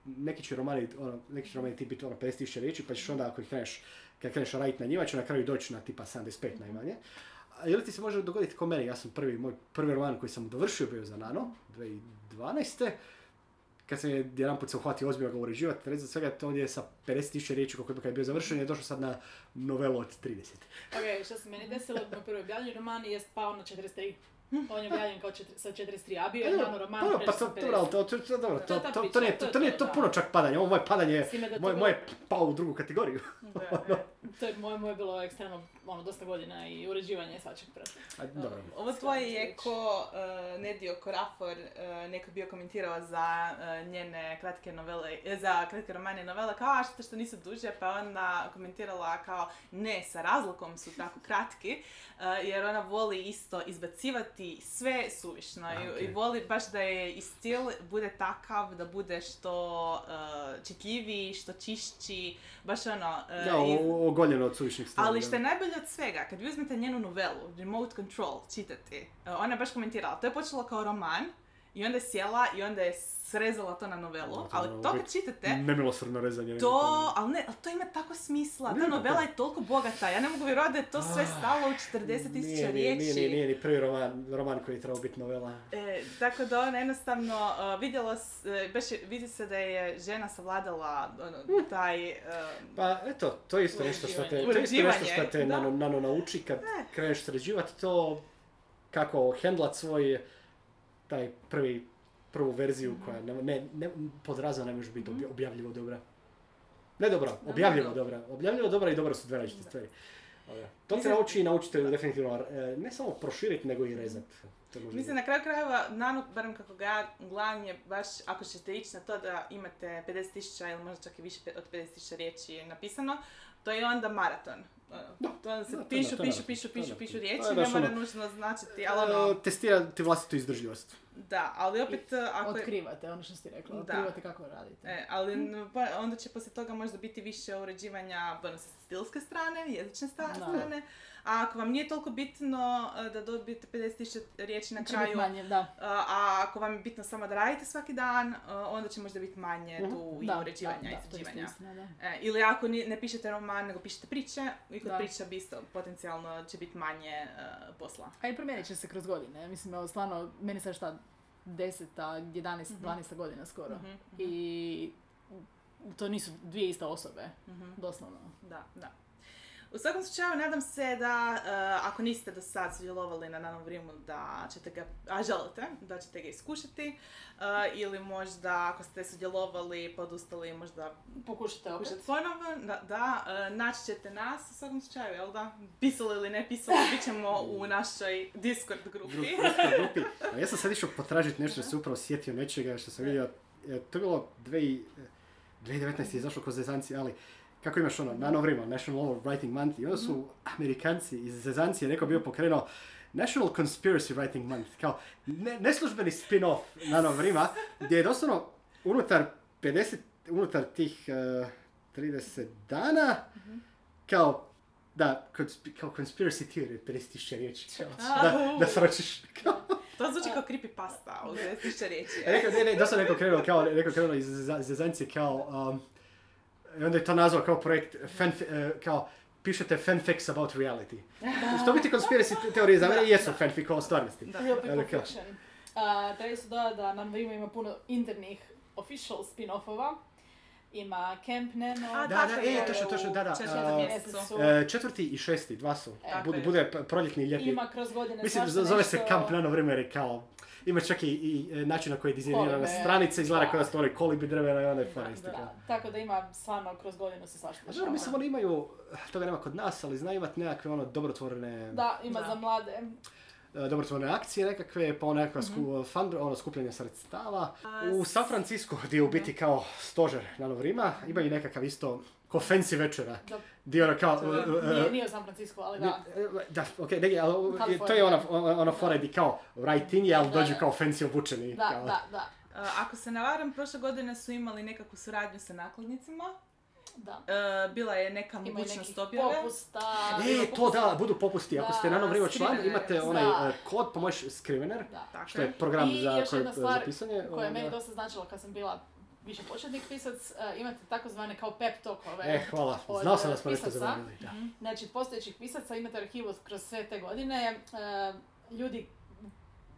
neki će romani, ono, neki će romani ti biti ono 50.000 riječi, pa ćeš onda ako ih kreneš, kad kreneš raditi na njima, će na kraju doći na tipa 75 najmanje. A ili ti se može dogoditi ko meni, ja sam prvi, moj prvi roman koji sam dovršio bio za Nano, 2012. Kad je jedan put se uhvatio ozbiljno ga uređivati, za svega to je sa 50.000 riječi koliko je kad je bio završen, je došao sad na novelu od 30. Ok, što se meni desilo, moj prvi objavljeni roman je pao na 43. On je objavljen kao četiri, sa 43, a bio je nano roman Pa, pa prešao to, sam to, 50. ali to, dobro, To to, to, nije, to to, nije puno čak padanje, ovo moje padanje, moje, moje pao u drugu kategoriju. Da, da. To je moje, moje bilo ekstremno, ono, dosta godina i uređivanje svačeg prešlo. A, dobro. Ovo tvoje je ko uh, Nedio Korafor uh, neko bio komentirao za uh, njene kratke novele, e, za kratke romane i novele, kao a što, što nisu duže, pa onda komentirala kao ne, sa razlokom su tako kratki, uh, jer ona voli isto izbacivati sve suvišno A, i, i voli baš da je i stil bude takav da bude što uh, čitljiviji, što čišći, baš ono... uh, Ja, i- o- ogoljeno od suvišnih stvari. ali što je najbolje od svega, kad vi uzmete njenu novelu, Remote Control, čitati, uh, ona je baš komentirala, to je počelo kao roman i onda je sjela i onda je srezala to na novelu, je ali to kad čitate, Nemilosrdno rezanje. to, ali ne, ali to ima tako smisla, ta novela je toliko bogata, ja ne mogu vjerovati da je to sve Ah, stalo u 40.000 Nije, riječi. nije, nije, nije ni prvi roman, roman koji je trebao biti novela. E, tako da ona jednostavno uh, vidjela, s- e, baš vidi se da je žena savladala ono, taj... uh, Pa eto, to je isto nešto što te, to isto nešto što te nano, nano nauči kad Ne. kreneš sređivati to, kako hendlat svoj taj prvi, prvu verziju Mhm. koja ne, ne, ne pod razom ne može biti obja- objavljivo dobra. Ne dobra, objavljivo dobra. Objavljivo dobra i dobra su dve različite stvari. To Mislim- nauči i naučite definitivno e, ne samo proširiti nego i rezat. Mislim, na kraju krajeva, Nano, barem kako ga gledam, je baš, ako ćete ići na to da imate 50.000 ili možda čak i više od 50.000 riječi napisano, to je onda maraton. Ono, to se Da, pišu, je pišu, pišu, pišu, pišu riječi, ne mora ono- nužno značiti, ali ono, E, testirati vlastitu izdržljivost. Da, ali opet, ako je- Otkrivate, ono što si rekla, Da. otkrivate kako radite. E, ali pa onda će poslije toga možda biti više uređivanja ono, sa stilske strane, jezične strane. A ako vam nije toliko bitno e, da dobijete 50.000 riječi na Će kraju, manje, da. a a ako vam je bitno samo da radite svaki dan, onda će možda biti manje Mhm. tu i Da, uređivanja i izrađivanja. istina, da. E, ili ako ne pišete roman, nego pišete priče, i kod Da. priča bi isto potencijalno će biti manje e, posla. A i promijenit će se kroz godine. Mislim, evo, stvarno, meni sad šta, 10, 11, 12 godina skoro. Mhm, mhm. I to nisu dvije iste osobe, Mhm. doslovno. Da, da. U svakom slučaju, nadam se da e, ako niste do sad sudjelovali na Nanom Vrimu, da ćete ga, a želite, da ćete ga iskušati. e, ili možda, ako ste sudjelovali, podustali, možda Pokušajte opet. ponovo. Da, da e, naći ćete nas u svakom slučaju, jel da? Pisali ili ne pisali, bit ćemo u našoj Discord grupi. Grup- grupskoj grupi. A ja sam sad išao potražiti nešto, se upravo sjetio nečega što sam vidio. e, To je bilo 2000 2019. je izašlo kroz Zezanci, ali kako imaš ono, Nano Vrima, National Law Writing Month, i onda su Amerikanci iz Zezancije neko bio pokrenuo National Conspiracy Writing Month, kao ne, neslužbeni spin-off Nano Vrima, gdje je doslovno unutar 50, unutar tih, eh, 30 dana, kao, da, kao conspiracy theory, 50.000 riječi. Da, da sročiš. Kao, To zvuči kao creepypasta u 10.000 riječi. rekao, ne, ne, dosta neko krenuo kao, neko krenuo iz za- zezancije kao, um, i onda je to nazvao kao projekt, fan, eh, kao, pišete fanfics about reality. Što biti conspiracy teorije za mene jesu fanfic o stvarnosti. Da. Kao-. Uh, treba se dodati da nam ima, ima puno internih official spin-offova. Ima Camp Nano. A, Da, da, je, e, točno, u točno, da, da. Su- E, četvrti i šesti, dva su. E, Bude, bude proljetni i ljetni. Ima kroz godine Mislim, zove se Kamp Nano vrijeme jer je kao... Ima čak i, i e, način na koji je dizajnirana stranica, izgleda da. kao da su oni kolibi drvena i je Da, fora isto da, kao. da. Tako da ima stvarno kroz godinu se svašta A dobro, dešava. mislim, oni imaju, toga nema kod nas, ali znaju imati nekakve ono dobrotvorne, Da, ima Da. za mlade. E, dobrotvorne akcije nekakve, pa ono nekakva Mhm. sku- fund, ono skupljanje sredstava. U San Francisco, gdje je u biti kao stožer Rima, imaju nekakav isto ko fancy večera. Gdje ono kao... Je- e, e, Nije, nije u San Francisco, ali da. Da, ok, negdje, ali to je ona, ona, ona fora gdje kao writing, ali Da, dođu da. kao fancy obučeni. Da, kao. da, da, ako se ne varam, prošle godine su imali nekakvu suradnju sa nakladnicima. Da. Uh, bila je neka Ima mogućnost objave. popusta. E, to da, budu popusti. Ako Da, ste na vrijeme član, imate onaj da. e, kod, pa možeš Scrivener, Da. Tako što je program I za, još jedna za stvar pisanje. koja je onda- meni dosta značila kad sam bila više početnik pisac, uh, imate takozvane kao pep talkove. E, hvala. od, Znao sam e, da smo nešto zaboravili. Da. Znači, postojećih pisaca imate arhivu kroz sve te godine. e, ljudi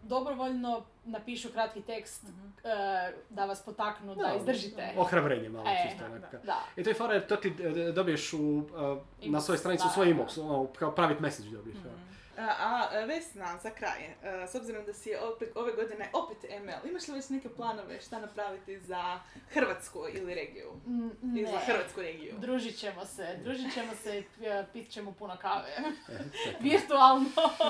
dobrovoljno napišu kratki tekst e, da vas potaknu da Da, izdržite. Ohrabrenje malo E, čisto. da. Da. I to je fora, jer to ti e, dobiješ u, e, na svojoj stranici, da, u svoj inbox, ono, kao private message dobiješ. Mhm. Uh, a uh, Vesna, za kraj, uh, s obzirom da si opet, ove godine opet ML, imaš li već neke planove šta napraviti za Hrvatsku ili regiju? Mm, Ili za Ne. Hrvatsku regiju? Družit ćemo se, družit ćemo se i e, pit ćemo puno kave. E. Virtualno.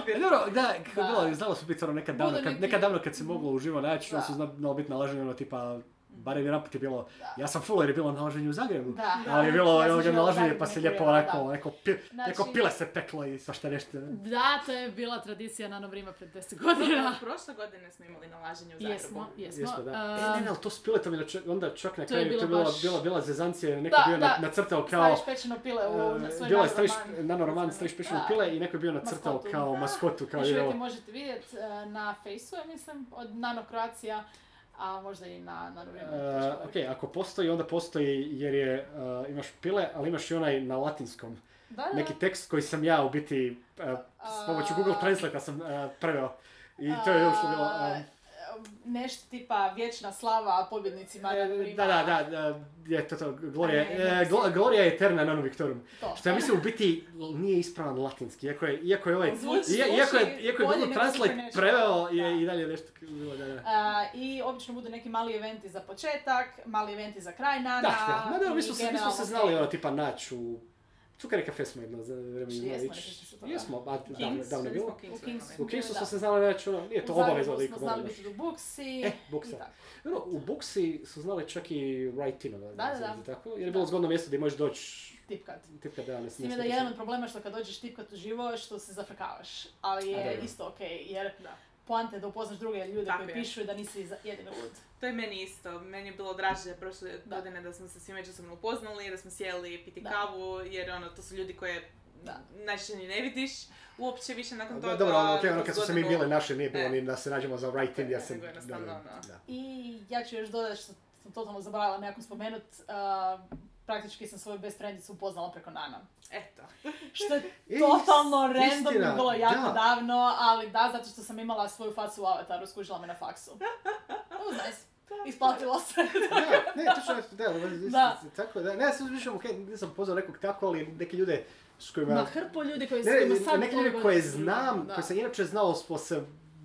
E, dobro, da, kako bilo, znalo su biti ono nekad davno, kad, nekad davno kad se moglo uživo naći, Da. su zna- znalo biti nalaženje ono tipa, barem jedan put je bilo, Da. ja sam full jer je bilo nalaženje u Zagrebu. Da. Ali je bilo Ja ono nalaženje Zagrebu pa se lijepo onako, da. neko, pi, Znači- neko pile se peklo i svašta nešto. Da, to je bila tradicija na Novrima pred 10 godina. Prošle godine smo imali nalaženje u Zagrebu. Jesmo, jesmo. Jesmo, da. Um, e, ne, ne, ali to s piletom je čak- onda čak na To je kraju, to je bilo bila, baš- bila, bila zezancija, neko Da, bio na, da. nacrtao kao... Staviš pečeno pile u na e, svoj bila staviš, nanoroman, staviš pečenu Da. pile i neko je bio nacrtao kao maskotu, kao Još uvijek možete vidjeti e, na ja mislim, od Nano Croatia, a možda i na, na. E, ok, ako postoji, onda postoji jer je, e, imaš pile, ali imaš i onaj na latinskom. Da, da. Neki tekst koji sam ja u biti e, s pomoću Google Translate sam preveo. I to je još bilo... E, Nešto tipa vječna slava pobjednicima e, da, da, da, je to to, Gloria, ne, e, ne, mislim. Gloria Eterna Nonum Victorum. To. Što ja mislim u biti nije ispravan latinski, iako je, iako je ovaj, Zvuči- iako je, iako je Google Translate preveo je Da. i dalje nešto bilo, da, da. A, I obično budu neki mali eventi za početak, mali eventi za kraj Nana. Da, da, da, mi smo se, znali ono tipa naći u Cukari kafe smo jedno za smo to, da. Jesmo, a davno, davno je bilo. U Kingsu. U Kingsu smo se znali naći, ono, nije to U Zagrebu obavezno da smo znali biti u Buksi. E, Buksa. Dobro, u Buksi su znali čak i write-in, da, Da, da, da. tako, jer je bilo zgodno mjesto gdje možeš doći Tipkat. tipka da ne S time da je jedan od problema što kad dođeš tipkat uživo što se zafrkavaš, ali je isto ok, jer Je da upoznaš druge ljude Tako koji je. pišu i da nisi jedini lud. To je meni isto. Meni je bilo draže prošle Da. godine da smo se svi međusobno upoznali, da smo sjeli piti Da. kavu, jer ono, to su ljudi koje Da. najčešće ni ne vidiš uopće više nakon toga. Dobro, ono, ok, ono kad smo se mi bili naše, nije bilo Ne. ni da se nađemo za write-in, ja sam... Ono. da. I ja ću još dodati što sam totalno zaboravila nekako spomenut, uh, praktički sam svoju best friendicu upoznala preko Nana. Eto. Što je Is- totalno random, istina, bilo jako da. davno, ali da, zato što sam imala svoju facu u avataru, skužila me na faksu. It was nice. Isplatilo se. Da, ne, točno, da, da, Da. tako da, ne, ja sam više, ok, nisam poznao nekog tako, ali neki ljude s kojima... Ma hrpu ljudi koji Ne, su kojima sad ljudi godine koje znam, da. koje sam inače znao, smo se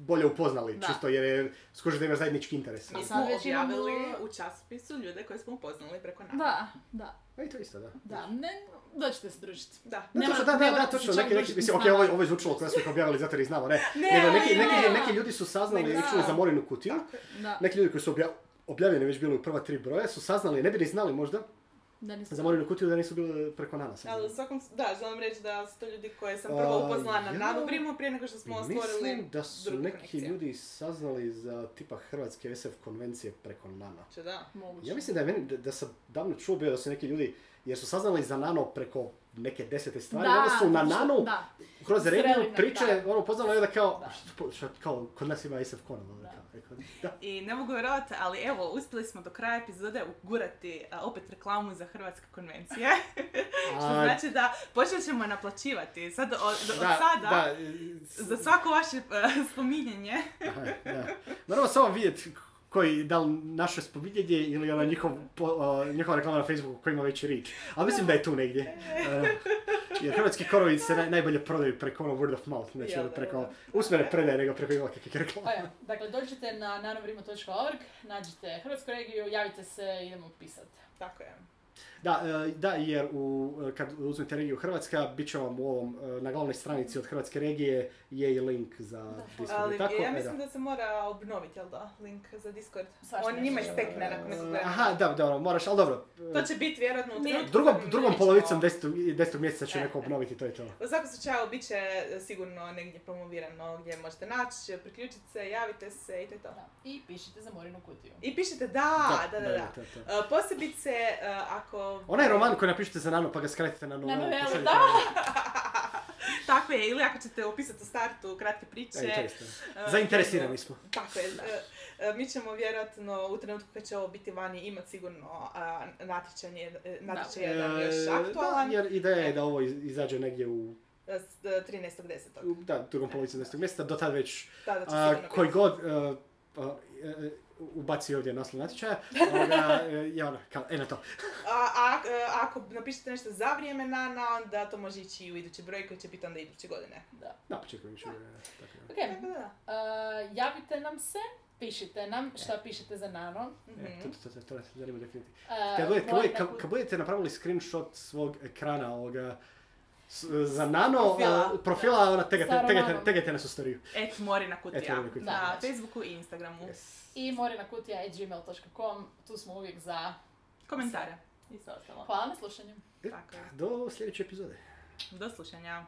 bolje upoznali, Da. čisto jer je skužio da ima zajednički interes. Mi smo sad već imamo- objavili u časopisu ljude koje smo upoznali preko nas. Da, da, A i to isto, da. da, ne, dođite se družiti. Da. Da, Ne točno, da, da, ne da, točno, neki, neki, mislim, s ok, nama. ovo, je- ovo je zvučalo kada smo ih objavili zato jer ih znamo, ne. Ne, Nego ali neki, neki, ne. neki ljudi su saznali i da. čuli za Morinu kutiju, Da. neki ljudi koji su obja- objavljeni već bili u prva tri broja su saznali, ne bi ni znali možda, Da nisu... za Morinu kutiju da nisu bile preko Nana. Ali u svakom, da, želim reći da su to ljudi koje sam prvo upoznala na ja Nadovrimu prije nego što smo stvorili Mislim da su drugu neki konekciju. ljudi saznali za tipa hrvatske SF konvencije preko Nana. Če da. Moguće. Ja mislim da je meni, da, da sam davno čuo bio da su neki ljudi, jer su saznali za Nano preko neke desete stvari, onda su na Nanu Da, kroz Sreli regiju priče, da. ono upoznalo je da kao, Da. što, što, kao, kod nas ima SF Da. Da. I ne mogu vjerovati, ali evo, uspjeli smo do kraja epizode ugurati a, opet reklamu za Hrvatske konvencije. Što A, znači da počet ćemo naplaćivati. Sad, od, od da, sada, da, za svako vaše a, spominjanje. Aha, da. Moramo samo vidjeti koji, da li naše spominjanje ili ona njihov, po, o, njihova reklama na Facebooku koji ima veći reach. Ali mislim da je tu negdje. E, jer hrvatski korovi se naj, najbolje prodaju preko ono word of mouth, znači Jel ono da, preko da. usmene predaje nego preko ima kakvih reklama. Evo, dakle, dođite na nanovrimo.org, nađite hrvatsku regiju, javite se, idemo pisat. Tako je. Da, e, da, jer u, e, kad uzmete regiju Hrvatska, bit će vam u ovom, e, na glavnoj stranici od Hrvatske regije je i link za Discord. Ali tako, ja e, mislim da se mora obnoviti, jel da, link za Discord. Svašta On njima je. istekne nakon nekog vremena. Aha, da, dobro, moraš, ali dobro. To će biti vjerojatno u trenutku Drugom, drugom polovicom desetog, desetog mjeseca će E, neko obnoviti, to je to. U svakom slučaju bit će sigurno negdje promovirano gdje možete naći, priključiti se, javite se i to je to. Da. I pišite za Morinu kutiju. I pišite da, da, da, da. to je to. E, Posebice ako... Onaj roman koji napišete za Nano pa ga skratite na novelu. novelu, pošaljite da. Tako je, ili ako ćete opisati u startu kratke priče. E, e, Zainteresirani smo. Tako je. e, Mi ćemo vjerojatno u trenutku kad će ovo biti vani imati sigurno a, natječaj, e, natječaj jedan još aktualan. Da, jer ideja je da ovo iz- izađe negdje u, E, s- e, 13.10. u da, drugom polovici 10. mjeseca, do tad već Da, da će a, sigurno koji god a, e, ubaci ovdje naslov natječaja, ovoga, e, je ono, kao, e na to. A, a, e, ako napišete nešto za vrijeme Nana, onda to može ići u idući broj koji će biti onda iduće godine. Da. Na početku više. Tako da. Ok, Tako da da. uh, javite nam se, pišite nam šta pišete za Nano. Mhm. E, to, to, to, to nas zanima definitivno. Uh, Kad budete, kad, budete- napravili screenshot svog ekrana ovoga, za nano Profila. a, profila, ona tegate nas u storiju. Et Morina Kutija. Et Morina Kutija. Na Da. Facebooku i Instagramu. Yes. I morinakutija.gmail.com, tu smo uvijek za Komentare. i sve ostalo. Hvala na slušanju. Tako. Do sljedeće epizode. Do slušanja.